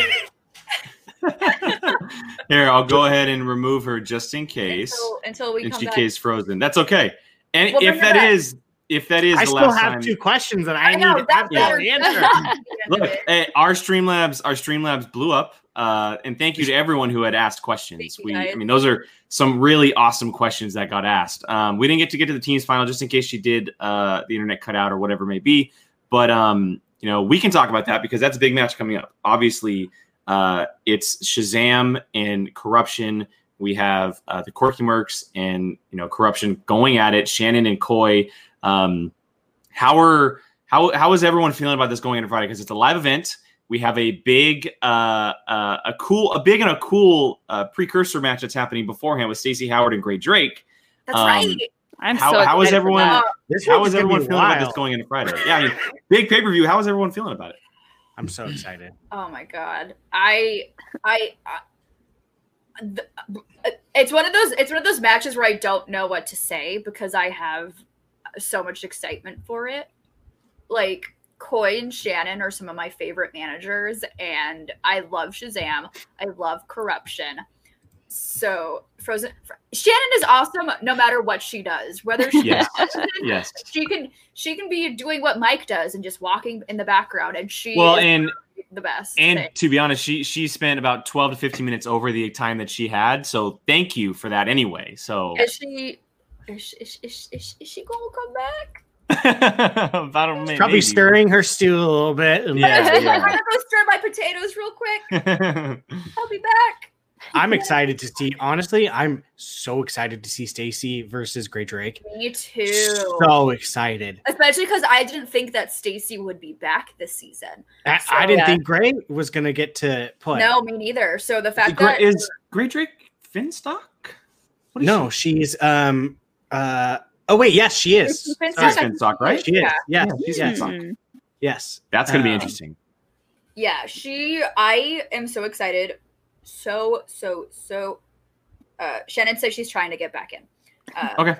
(laughs) Here, I'll go ahead and remove her just in case. until, until we and come she back. case frozen. That's okay. And We'll if bring her that back. is if that is I the still last have time, two questions that I, I need know to that's have better. answer. (laughs) look, eh, our Streamlabs, our Streamlabs blew up. Uh, and thank you to everyone who had asked questions. We. I mean, those are some really awesome questions that got asked. Um, we didn't get to get to the teams final just in case she did uh, the internet cut out or whatever it may be. But um, you know, we can talk about that because that's a big match coming up. Obviously, uh, it's Shazam and KOrruption. We have uh, the Corky Mercs and you know KOrruption going at it. Shannon and Coy. Um, how are how how is everyone feeling about this going into Friday? Because it's a live event. We have a big, uh, uh, a cool, a big and a cool uh, precursor match that's happening beforehand with Stacey Howard and Grae Drake. That's Um, right. I'm How- so how is everyone- that. This How week's is gonna everyone be feeling about this going into Friday? Yeah, I mean, big pay per view. How is everyone feeling about it? I'm so excited. Oh my god. I I, uh, I th- it's one of those it's one of those matches where I don't know what to say because I have so much excitement for it. Like Coy and Shannon are some of my favorite managers and I love Shazam. I love KOrruption. So Frozen Fr- Shannon is awesome no matter what she does. Whether she Yes. (laughs) Yes. she can she can be doing what Mike does and just walking in the background and she Well, is and the best. and thing. to be honest, she she spent about twelve to fifteen minutes over the time that she had. So thank you for that anyway. So Is she? Is she, is, is, is, is she gonna come back? (laughs) about a minute, Probably maybe. stirring her stew a little bit. and- Yeah, (laughs) I'm gonna go stir my potatoes real quick. I'll be back. I'm excited to see. Honestly, I'm so excited to see Stacy versus Grae Drake. Me too. So excited. Especially because I didn't think that Stacy would be back this season. I, So- I didn't Yeah. think Grae was gonna get to play. No, me neither. So the fact Gra- that is Grae Drake Finstock? What is no, she's um uh oh wait, yes, she is. Is Finstock? Sorry, She's Finstock, right? She is. Yeah. Yes, Yeah, she's yes, Finstock. Yes. That's gonna be Um, interesting. Yeah, she. I am so excited. So so so. Uh, Shannon says she's trying to get back in. Uh, Okay,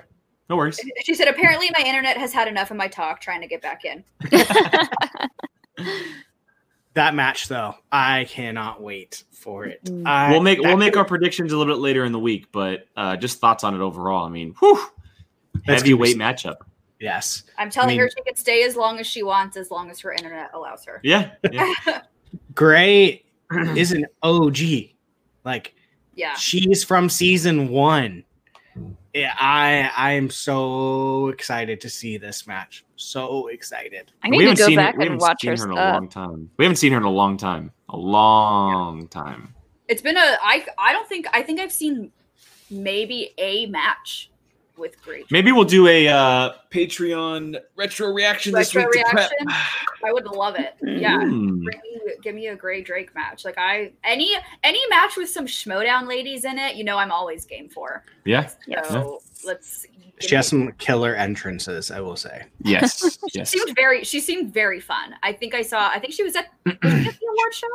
no worries. (laughs) She said, apparently my internet has had enough of my talk trying to get back in. (laughs) That match though, I cannot wait for it. Mm. I- we'll make we'll make could- our predictions a little bit later in the week, but uh, just thoughts on it overall. I mean, whew, That's gonna heavyweight matchup. Yes. I'm telling mean- her she can stay as long as she wants, as long as her internet allows her. Yeah, yeah. (laughs) Grae (clears throat) is an OG. Like Yeah. she's from season one. Yeah, I I am so excited to see this match. So excited. I we need to go seen back and watch seen her her in a long time. We haven't seen her in a long time. A long time. It's been a I I don't think I think I've seen maybe a match with Grae. Maybe we'll do a uh, Patreon retro reaction this Retro week to prep. reaction? I would love it. Yeah. Bring me, give me a Grae Drake match. Like I any any match with some schmoedown ladies in it, you know I'm always game for. Yeah. So let's She has some killer entrances, I will say. Yes. (laughs) she yes. seemed very she seemed very fun. I think I saw I think she was at, (clears throat) was she at the award show.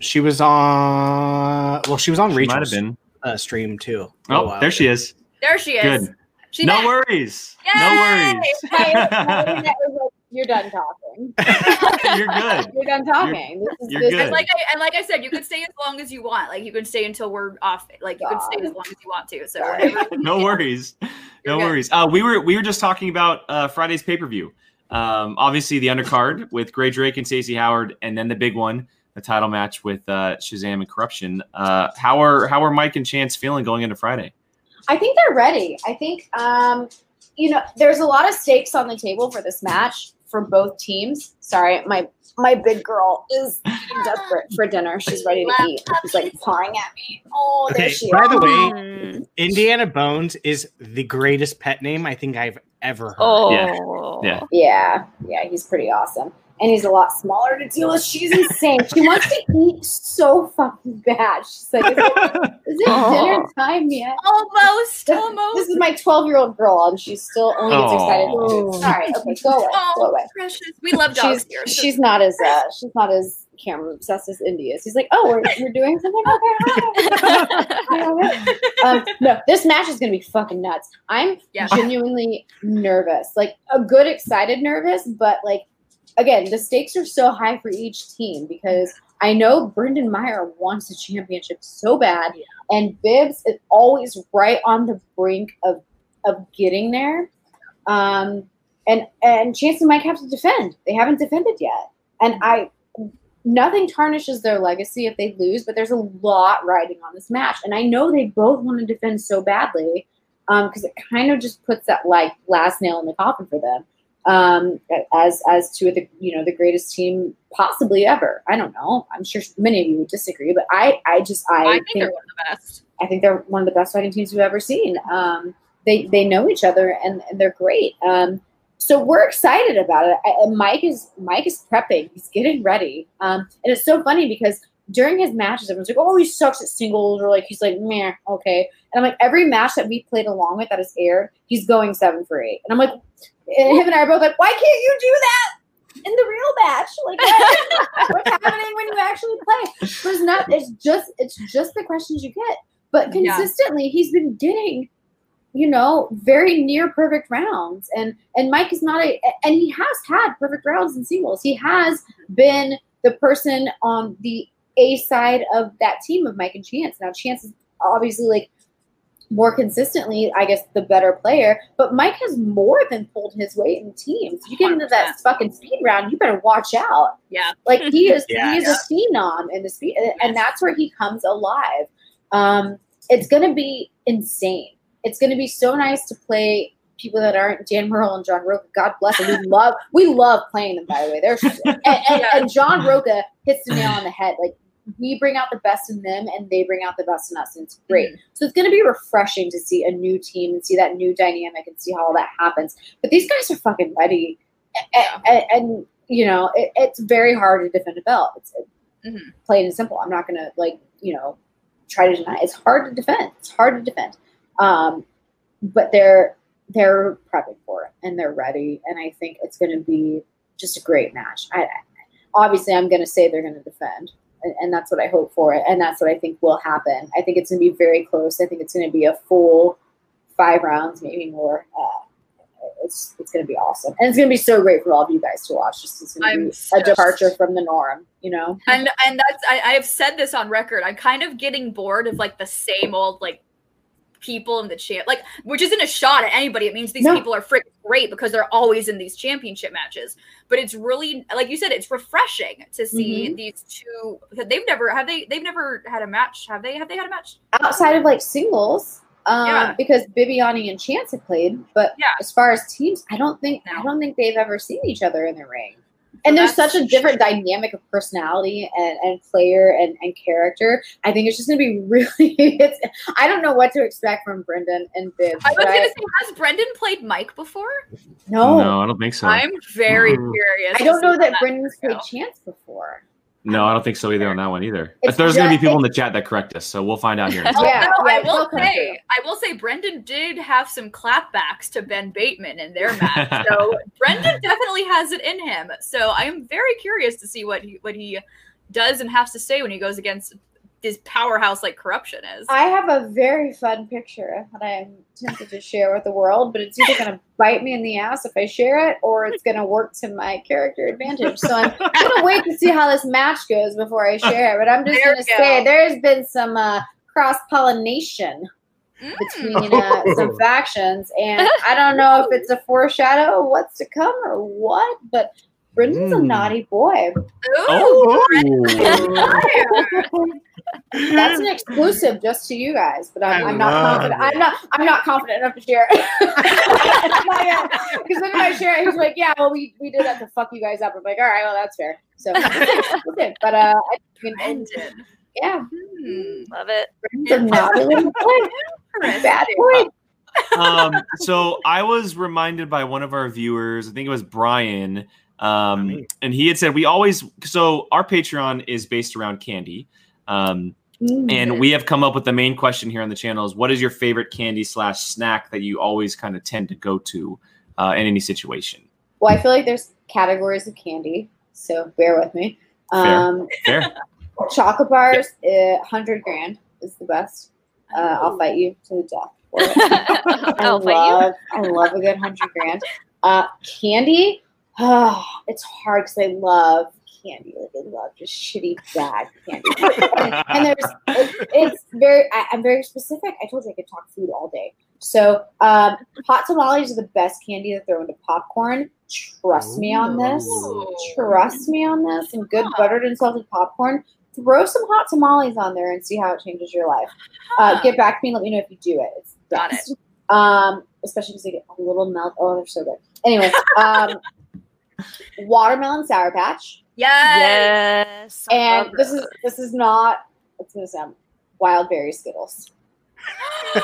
She was on well, she was on She might have been. uh, stream too. Oh, there she is. There she is. Good. She no back. worries. Yay! No My, my worries. internet was like, you're done talking. (laughs) You're good. (laughs) You're done talking. this is you're this good. And like I and like I said, you can stay as long as you want. Like you can stay until we're off. Like you can stay as long as you want to. So whatever. (laughs) no worries. No You're good. worries. Uh, we were we were just talking about uh, Friday's pay per view. Um, obviously the undercard with Grae Drake and Stacey Howard, and then the big one, the title match with uh, Shazam and KOrruption. Uh, how are how are Mike and Chance feeling going into Friday? I think they're ready. I think, um, you know, there's a lot of stakes on the table for this match for both teams. Sorry, my my big girl is (laughs) desperate for dinner. She's ready to eat. She's like pawing at me. Oh, there Okay, she by is. the way, Mm. Indiana Bones is the greatest pet name I think I've ever heard. Oh. Yeah. Yeah, yeah, he's pretty awesome. And he's a lot smaller to deal with. She's insane. She wants to eat so fucking bad. She's like, is it, is it Aw. (laughs) dinner time yet? Almost, This, almost. this is my 12 year old girl, and she's still only gets excited. Aw. Sorry, okay, go away, go Oh, away. precious. We love dogs She's here. so- she's not as uh, she's not as camera obsessed as India. She's like, oh, we're, we're doing something. Okay, hi. Hi, um, no, this match is gonna be fucking nuts. I'm Yeah. genuinely nervous, like a good, excited nervous, but like again, the stakes are so high for each team because I know Brendan Meyer wants the championship so bad, and Bibbs is always right on the brink of of getting there. Um, and and Chance and Mike have to defend. They haven't defended yet, and I nothing tarnishes their legacy if they lose, but there's a lot riding on this match, and I know they both want to defend so badly because it kind of just puts that like last nail in the coffin for them um, as as two of the you know the greatest team possibly ever. I don't know. I'm sure many of you would disagree, but I I just I, I think they're one of the best. I think they're one of the best fighting teams we've ever seen. Um, they they know each other and, and they're great. Um, so we're excited about it. I, and Mike is Mike is prepping. He's getting ready. Um, and it's so funny because during his matches, everyone's like, "Oh, he sucks at singles," or like he's like, "Meh, okay." And I'm like, every match that we played along with that is aired, he's going seven for eight. And I'm like, and him and I are both like, "Why can't you do that?" In the real match, like what- (laughs) what's happening when you actually play? But it's not. It's just. It's just the questions you get. But Yeah. consistently, he's been getting, you know, very near perfect rounds. And and Mike is not a. And he has had perfect rounds in singles. He has been the person on the A side of that team of Mike and Chance. Now Chance is obviously like more consistently, I guess, the better player. But Mike has more than pulled his weight in teams. You get into that fucking speed round, you better watch out. Yeah. (laughs) Like he is, Yeah. he is a phenom in the speed, and that's where he comes alive. Um, it's gonna be insane. It's gonna be so nice to play people that aren't Dan Murrell and John Rocha. God bless them. We love, we love playing them. By the way, they're (laughs) and, and, Yeah. and John Rocha hits the nail on the head. Like we bring out the best in them and they bring out the best in us and it's great. So it's going to be refreshing to see a new team and see that new dynamic and see how all that happens. But these guys are fucking ready. And, and, and you know it, it's very hard to defend a belt. It's Mhm. plain and simple. I'm not going to like you know try to deny. It's hard to defend. It's hard to defend. Um, but they're they're prepping for it and they're ready and i think it's going to be just a great match. I, I- obviously i'm going to say they're going to defend and, and that's what i hope for and that's what i think will happen. I think it's going to be very close. I think it's going to be a full five rounds maybe more. Uh, it's it's going to be awesome. And it's going to be so great for all of you guys to watch. Just it's going to be so- a departure from the norm you know? And and that's I, I have said this on record. I'm kind of getting bored of like the same old like people in the champ like which isn't a shot at anybody. It means these No. people are freaking great because they're always in these championship matches. But it's really like you said, it's refreshing to see Mm-hmm. these two they've never have they they've never had a match, have they? Have they had a match? outside of like singles um, Yeah. because Bibiani and Chance have played, but Yeah. as far as teams, I don't think I don't think they've ever seen each other in the ring. And there's such a different dynamic of personality and, and player and, and character. I think it's just gonna be (laughs) really it's I don't know what to expect from Brendan and Bib. I was gonna I- say, has Brendan played Mike before? no, No, I don't think so. I'm very Mm. curious. I don't know how that Brendan's gonna played. Chance before. No, I don't think so either on that one either. It's There's going to be people in the chat that correct us, so we'll find out here. in Oh. Yeah, no, I will they'll say. I will say, Brendan did have some clapbacks to Ben Bateman in their match, (laughs) so Brendan definitely has it in him. So I am very curious to see what he what he does and has to say when he goes against this powerhouse like KOrruption is. I have a very fun picture that I'm tempted to share with the world, but it's either going to bite me in the ass if I share it or it's going to work to my character advantage. So I'm going to wait to see how this match goes before I share it. But I'm just There going to say go. there's been some uh, cross pollination Mm. between uh, some factions, and I don't know if it's a foreshadow of what's to come or what, but Brendan's a Mm. naughty boy. Ooh, Oh. That's an exclusive just to you guys, but I'm, I I'm not confident. it. I'm not. I'm not confident enough to share it. (laughs) Because then if I share it, he's like, "Yeah, well, we, we did that to fuck you guys up." I'm like, "All right, well, that's fair." So, okay, but uh, I mean, Brendan. yeah, Hmm. Love it. Brendan's a naughty little boy, (laughs) bad boy. um, so I was reminded by one of our viewers, I think it was Brian, um, Me. and he had said we always so our Patreon is based around candy. Um, Mm. and we have come up with the main question here on the channel is what is your favorite candy slash snack that you always kind of tend to go to uh, in any situation? Well, I feel like there's categories of candy, so bear with me. Fair. Um, Fair. (laughs) chocolate bars, uh, hundred grand is the best. Uh, I'll fight you to the death for it. (laughs) I I'll fight you. love, I love a good hundred grand. Uh, candy, oh, (sighs) it's hard because I love candy. Like I love just shitty bad candy. and, and there's, it, it's very. I, I'm very specific. I told you I could talk food all day. So, um, hot tamales are the best candy to throw into popcorn. Trust me on this. Trust me on this. Some good buttered and salted popcorn. Throw some hot tamales on there and see how it changes your life. Uh, get back to me. Let me know if you do it. It's Got best. Um, especially because they get a little melt. Oh, they're so good. Anyway, um, watermelon sour patch, Yes. I and this is this is not. It's gonna sound wild berry skittles. (laughs)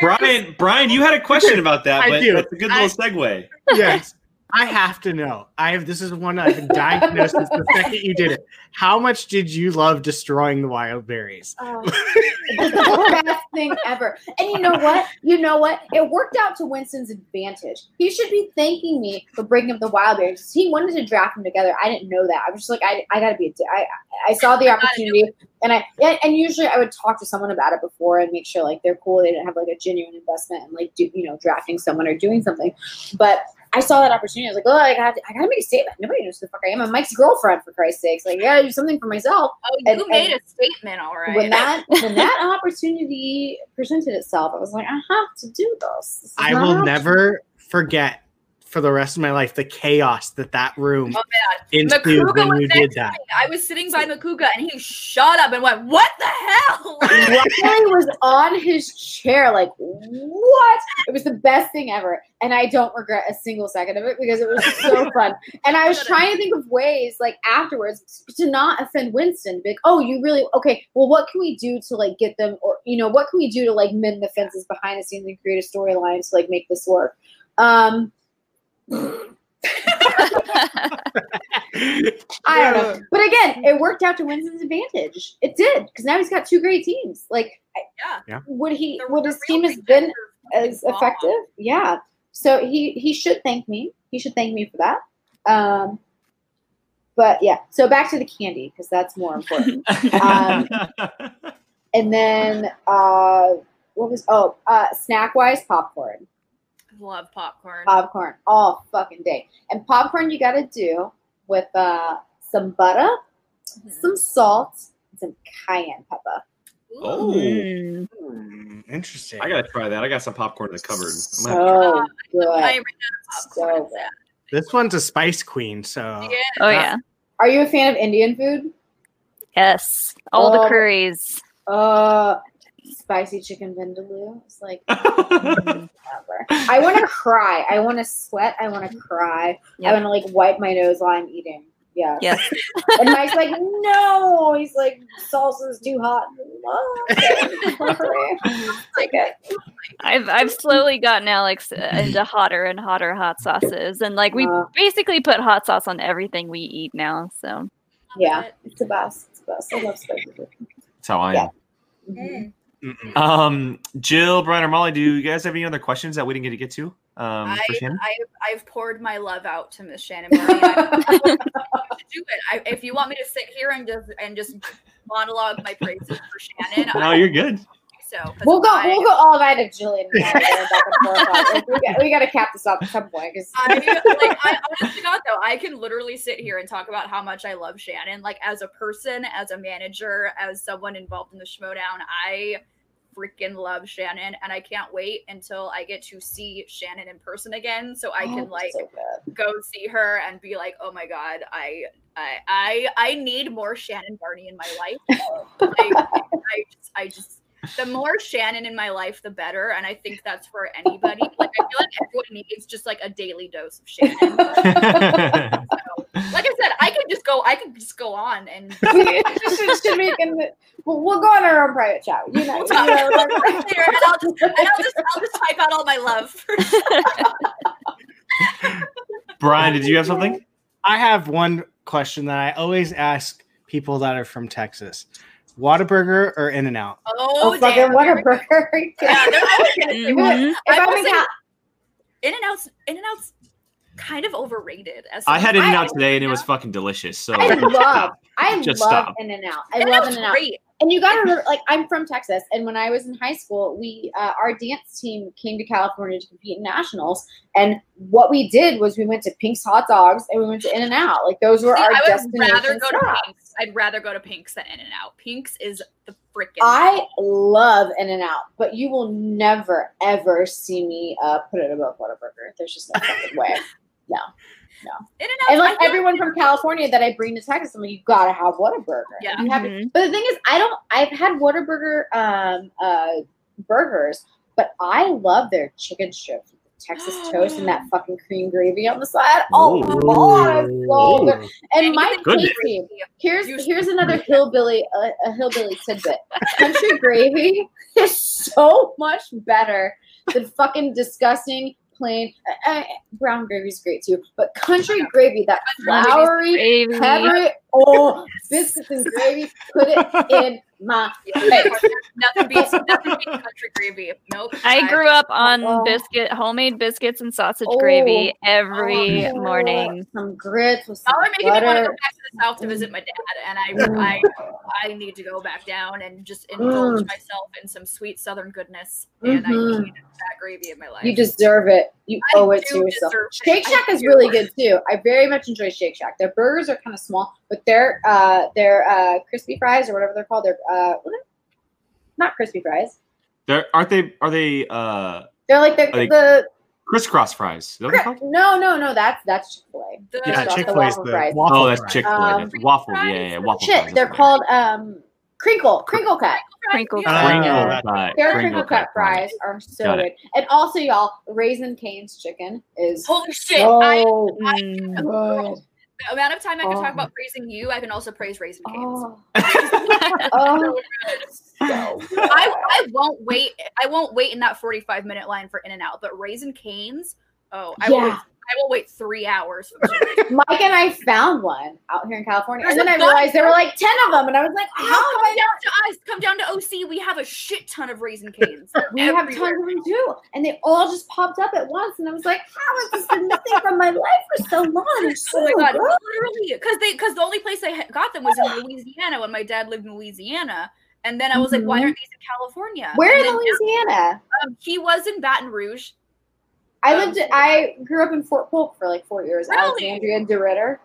Brian, Brian, you had a question about that, I but do. that's a good little segue. yes. I have to know. I have this is one I've been dying to know since the second you did it. How much did you love destroying the wild berries? Oh, it's the best thing ever. And you know what? You know what? It worked out to Winston's advantage. He should be thanking me for breaking up the wild berries. He wanted to draft them together. I didn't know that. I was just like, I, I gotta be. A di- I, I saw the opportunity, and I and, and usually I would talk to someone about it before and make sure like they're cool. They didn't have like a genuine investment and like do, you know drafting someone or doing something. But I saw that opportunity. I was like, oh, I got, I gotta make a statement. Nobody knows who the fuck I am. I'm Mike's girlfriend, for Christ's sakes. Like, I gotta do something for myself Oh, you And- made and a statement, all right. when that (laughs) when that opportunity presented itself, I was like, I have to do this. This I will an never forget for the rest of my life the chaos that that room Oh, ensued when you did that. I was sitting by Makuga and he shot up and went, "What the hell?" (laughs) Riley was on his chair, like, what? It was the best thing ever. And I don't regret a single second of it because it was so (laughs) fun. And I was trying to think of ways, like, afterwards to not offend Winston. Be like, oh, you really, okay, well, what can we do to, like, get them, or, you know, what can we do to, like, mend the fences behind the scenes and create a storyline to, like, make this work? Um, I don't know. (laughs) But again, it worked out to Winston's advantage. It did because now he's got two great teams. Like, yeah. Yeah. would he? The- would the his team has thing been as was effective? Yeah. So he he should thank me. He should thank me for that. Um, but yeah. So back to the candy because that's more important. (laughs) Um, and then uh, what was? Oh, uh, snack wise, popcorn. Love popcorn. Popcorn all fucking day. And popcorn you got to do with uh, some butter, Mhm. some salt, and some cayenne pepper. Ooh. oh, Mm. Hmm, interesting. I gotta try that. I got some popcorn in the cupboard. I'm So good. I ran out of popcorn. So It's sad. this one's a spice queen, so Yeah. Oh yeah. Are you a fan of Indian food? Yes. All the Oh. curries. Uh, spicy chicken vindaloo. It's like (laughs) whatever. I want to cry. I want to sweat. I want to cry. Yep. I want to like wipe my nose while I'm eating. Yeah. Yes. (laughs) And Mike's like, no. He's like, salsa's too hot. like it. (laughs) I've I've slowly gotten Alex uh, into hotter and hotter hot sauces, and like we Uh. basically put hot sauce on everything we eat now. So Yeah, it's the best. It's the best. I love spicy food. That's how I Yeah. am. Mhm. Mm. Um, Jill, Brian, or Molly, do you guys have any other questions that we didn't get to get to? Um, I, for Shannon? I've, I've poured my love out to Miss Shannon. I do it. I, if you want me to sit here and just and just monologue my praises for Shannon, (laughs) no, I you're good. So. 'cause We'll go. I, We'll go all night if Jillian. And I go back and forth. Like, we, got, we got to cap this off at some point because I like I honestly God though I can literally sit here and talk about how much I love Shannon like as a person as a manager as someone involved in the Schmoedown I freaking love Shannon and I can't wait until I get to see Shannon in person again so I can oh, like so go see her and be like oh my god I I I, I need more Shannon Barney in my life (laughs) like I just I just the more Shannon in my life, the better. And I think that's for anybody. Like I feel like everyone needs just like a daily dose of Shannon. (laughs) So, like I said, I could just go. I could just go on and (laughs) We should, should we can, we'll, we'll go on our own private chat. You know, We'll you know, about it like- and I'll just, and I'll just, I'll just type out all my love. For (laughs) Brian, did you have something? I have one question that I always ask people that are from Texas: Whataburger or In and Out? oh, oh, damn, fucking what here a we go. burger! (laughs) Yeah, they're always gonna say, (laughs) well. Mm-hmm. If I I'm will in say- and Out's In and Out's kind of overrated. As I had someone- In and Out today, and it was fucking delicious. So I love, I (laughs) Just love stop. In and Out. I love In and Out. And you got to remember, like, I'm from Texas, and when I was in high school, we uh, our dance team came to California to compete in nationals. And what we did was we went to Pink's Hot Dogs and we went to In and Out. Like those were See, our I would rather go to. Pink's. I'd rather go to Pink's than In and Out. Pink's is the freaking. I love In and Out, but you will never ever see me uh, put it above Whataburger. There's just no fucking way. (laughs) In and And like everyone from California that I bring to Texas, I'm like, you gotta have Whataburger. Yeah. You have Mhm. But the thing is, I don't. I've had Whataburger um, uh, burgers, but I love their chicken strips with Texas toast and that fucking cream gravy on the side. Oh Ooh. god, so good. And And my even Casey, here's here's another hillbilly uh, a hillbilly tidbit. Country gravy (laughs) is so much better than fucking disgusting plain uh, uh, brown gravy is great too, but country gravy that floury peppery oh (laughs) biscuits and gravy put it in my Yeah, (laughs) nothing beats nothing beats country gravy. Nope. I grew up on Oh. biscuit, homemade biscuits and sausage Oh. gravy every Oh, morning. Some grits with some Y'all are making me want to go back to the south to visit my dad, and Mm. I, I, I need to go back down and just indulge Mm. myself in some sweet Southern goodness, and I Mhm. need that gravy in my life. You deserve it. You I owe it to yourself. Shake Shack is really good too. I very much enjoy Shake Shack. Their burgers are kind of small, but their uh their uh crispy fries or whatever they're called, they're uh not crispy fries. They're, aren't they? Are they? Uh, They're like the they the crisscross fries. Is that what? No, no, no. That's that's Chick Fil A. Yeah, That's Chick the Fil A's waffle the fries. waffle Oh, that's fries. Chick Fil A. Um, waffle. Yeah, yeah, yeah, waffle. Shit, fries. they're called um crinkle crinkle cut. Crinkle Uh, Crinkle Yeah. cut. Their Crinkle crinkle cut fries are so Got good. it. And also, y'all, Raising Cane's chicken is Holy shit! I, so Mm. good. the amount of time I can Oh. talk about praising you, I can also praise Raising Cane's. Oh, (laughs) oh, (laughs) so I, I won't wait. I won't wait in that forty-five minute line for In and Out. But Raising Cane's, oh, I will. Yeah. I will wait three hours. (laughs) Mike and I found one out here in California, There's and then I realized there were like ten of them, and I was like, "How have come I down to us. Come down to OC. We have a shit ton of Raising Cane's. (laughs) We have tons of them too, and they all just popped up at once, and I was like, "How has this been missing from my life for so long?" (laughs) So Oh my god, good. literally, because they because the only place I got them was in Louisiana when my dad lived in Louisiana, and then I was like, why Mhm. aren't these in California? Where in Louisiana? um, he was in Baton Rouge. I Um, lived. I grew up in Fort Polk for like four years. Really? Alexandria DeRidder.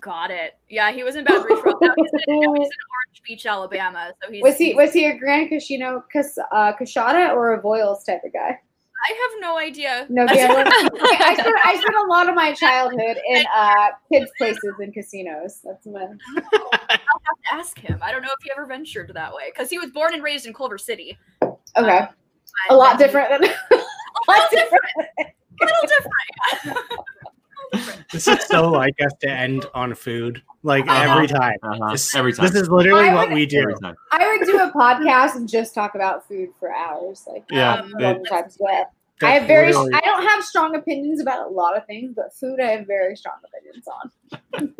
Got it. Yeah, he was in Baton Rouge. Now he's in, now he's in Orange Beach, Alabama. So he's Was he was he a Grand Casino Cas, uh, Coushatta or a Voiles type of guy? I have no idea. No gambling. I spent I spent a lot of my childhood in uh, kids' places and casinos. That's my (laughs) I'll have to ask him. I don't know if he ever ventured that way because he was born and raised in Culver City. okay. Um, A lot different than A (laughs) little different. (laughs) A little different. This is so like us to end on food, like Uh-huh. every time. Uh-huh. This, Every time. this is literally I what we do. Every time. I would do a podcast and just talk about food for hours. Like Yeah, Um, it- all the time. So, I have very. literally- I don't have strong opinions about a lot of things, but food I have very strong opinions on.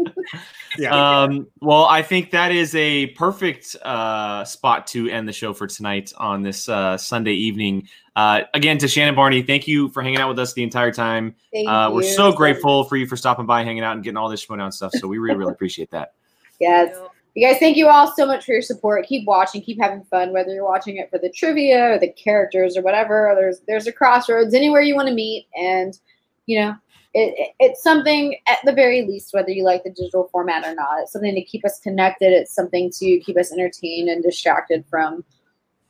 (laughs) yeah. Um, well, I think that is a perfect uh, spot to end the show for tonight on this uh, Sunday evening. Uh, again, to Shannon Barney, thank you for hanging out with us the entire time. Thank Uh, we're so grateful for you for stopping by, hanging out, and getting all this Schmoedown stuff. So we really, really appreciate that. Yes. You guys, thank you all so much for your support. Keep watching, keep having fun, whether you're watching it for the trivia or the characters or whatever. Or there's there's a crossroads anywhere you want to meet, and you know, it, it- it's something at the very least, whether you like the digital format or not. It's something to keep us connected. It's something to keep us entertained and distracted from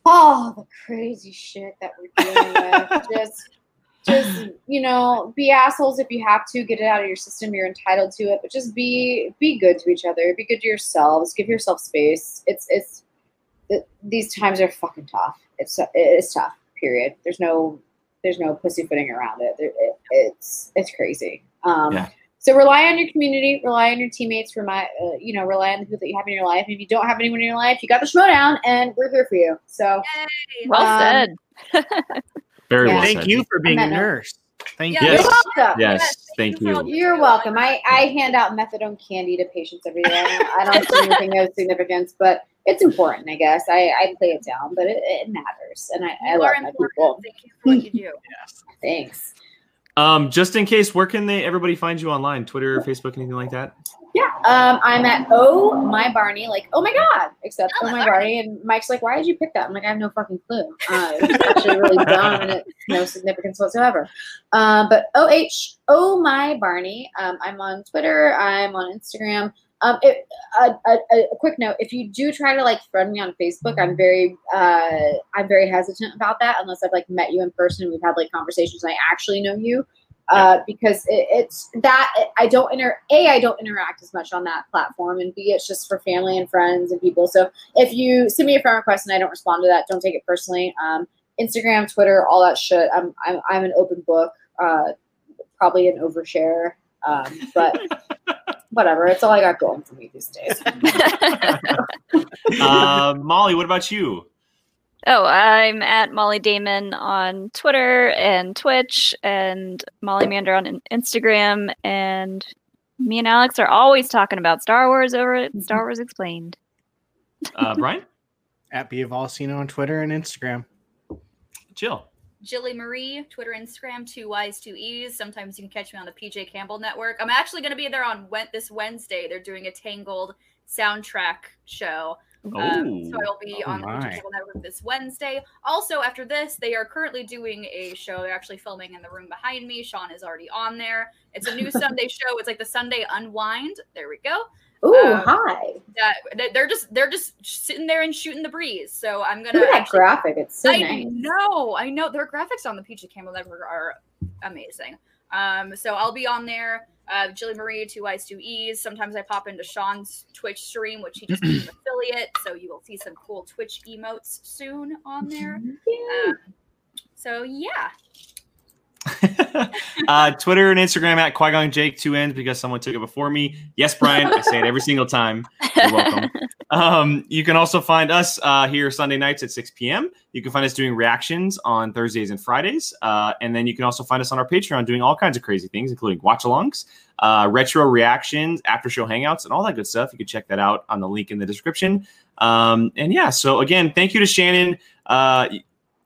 all the crazy shit that we're dealing with. (laughs) Just just you know be assholes if you have to get it out of your system you're entitled to it but just be be good to each other be good to yourselves give yourself space. It's it's th- these times are fucking tough. It's it's tough period. There's no there's no pussyfooting around it, There- it it's it's crazy. Um Yeah. so rely on your community rely on your teammates rely uh, you know rely on the people that you have in your life. And if you don't have anyone in your life you got the Schmoedown and we're here for you. So Yay. Well Um, said. (laughs) Very Yeah. well Thank said. you for being a On that note. nurse. Thank Yeah. you. you're Yes. welcome Yes, thank for all you. You're welcome. I, I hand out methadone candy to patients every day. I don't, I don't see anything of significance, but it's important, I guess. I, I play it down, but it, it matters. And I, I love are my people. Thank you for what you do. (laughs) Thanks. Um, just in case, where can they everybody find you online? Twitter, Facebook, anything like that? Yeah. Um, I'm at Oh My Barney, like, oh my God, except Oh Oh my My Barney. And Mike's like, why did you pick that? I'm like, I have no fucking clue. Uh, it's actually really (laughs) dumb and it's no significance whatsoever. Um, but O H Oh My Barney. Um, I'm on Twitter. I'm on Instagram. Um, it, a, a, a quick note: if you do try to like friend me on Facebook, I'm very, uh, I'm very hesitant about that unless I've like met you in person and we've had like conversations and I actually know you uh, because it, it's that I don't inter a I don't interact as much on that platform, and b it's just for family and friends and people. So if you send me a friend request and I don't respond to that, don't take it personally. Um, Instagram, Twitter, all that shit. I'm I'm, I'm an open book. Uh, probably an overshare, um, but (laughs) whatever. It's all I got going for me these days. (laughs) Uh, Molly, what about you? Oh, I'm at Molly Damon on Twitter and Twitch, and Molly Mander on Instagram. And me and Alex are always talking about Star Wars over at Star Wars Explained. Uh, Brian, (laughs) At Be Evolcino on Twitter and Instagram. Jill. Jilly Marie, Twitter, Instagram, two Y's, two E's. Sometimes you can catch me on the PJ Campbell Network. I'm actually going to be there on Went this Wednesday. They're doing a Tangled soundtrack show. Um, Oh, so I will be Oh on the my. PJ Campbell Network this Wednesday. Also, after this, they are currently doing a show. They're actually filming in the room behind me. Sean is already on there. It's a new (laughs) Sunday show. It's like the Sunday Unwind. There we go. Oh, Um, hi! That that- they're just they're just sitting there and shooting the breeze. So I'm gonna Look at that actually graphic. It's so I nice. know, I know. Their graphics on the PJ Campbell Network are amazing. Um, so I'll be on there. Uh, Jilly Marie, two I's, two E's. Sometimes I pop into Sean's Twitch stream, which he just (clears throat) became an affiliate. So you will see some cool Twitch emotes soon on there. Um, so yeah, (laughs) uh, Twitter and Instagram at Qui Gon Jake, two ends because someone took it before me. Yes, Brian, I say it every single time. You're welcome. (laughs) Um, you can also find us uh, here Sunday nights at 6 p.m. You can find us doing reactions on Thursdays and Fridays. Uh, and then you can also find us on our Patreon doing all kinds of crazy things, including watch alongs, uh, retro reactions, after show hangouts, and all that good stuff. You can check that out on the link in the description. Um, and yeah, so again, thank you to Shannon.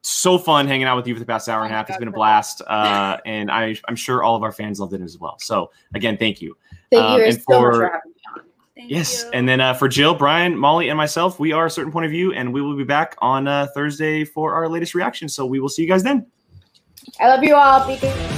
So fun hanging out with you for the past hour and a half. It's been a blast, uh, (laughs) and I, I'm sure all of our fans loved it as well. So again, thank you. Thank Um, you and so much for for- having me on. thank Yes, you. and then uh, for Jill, Brian, Molly, and myself, we are a certain point of view, and we will be back on uh, Thursday for our latest reaction. So we will see you guys then. I love you all. Be good.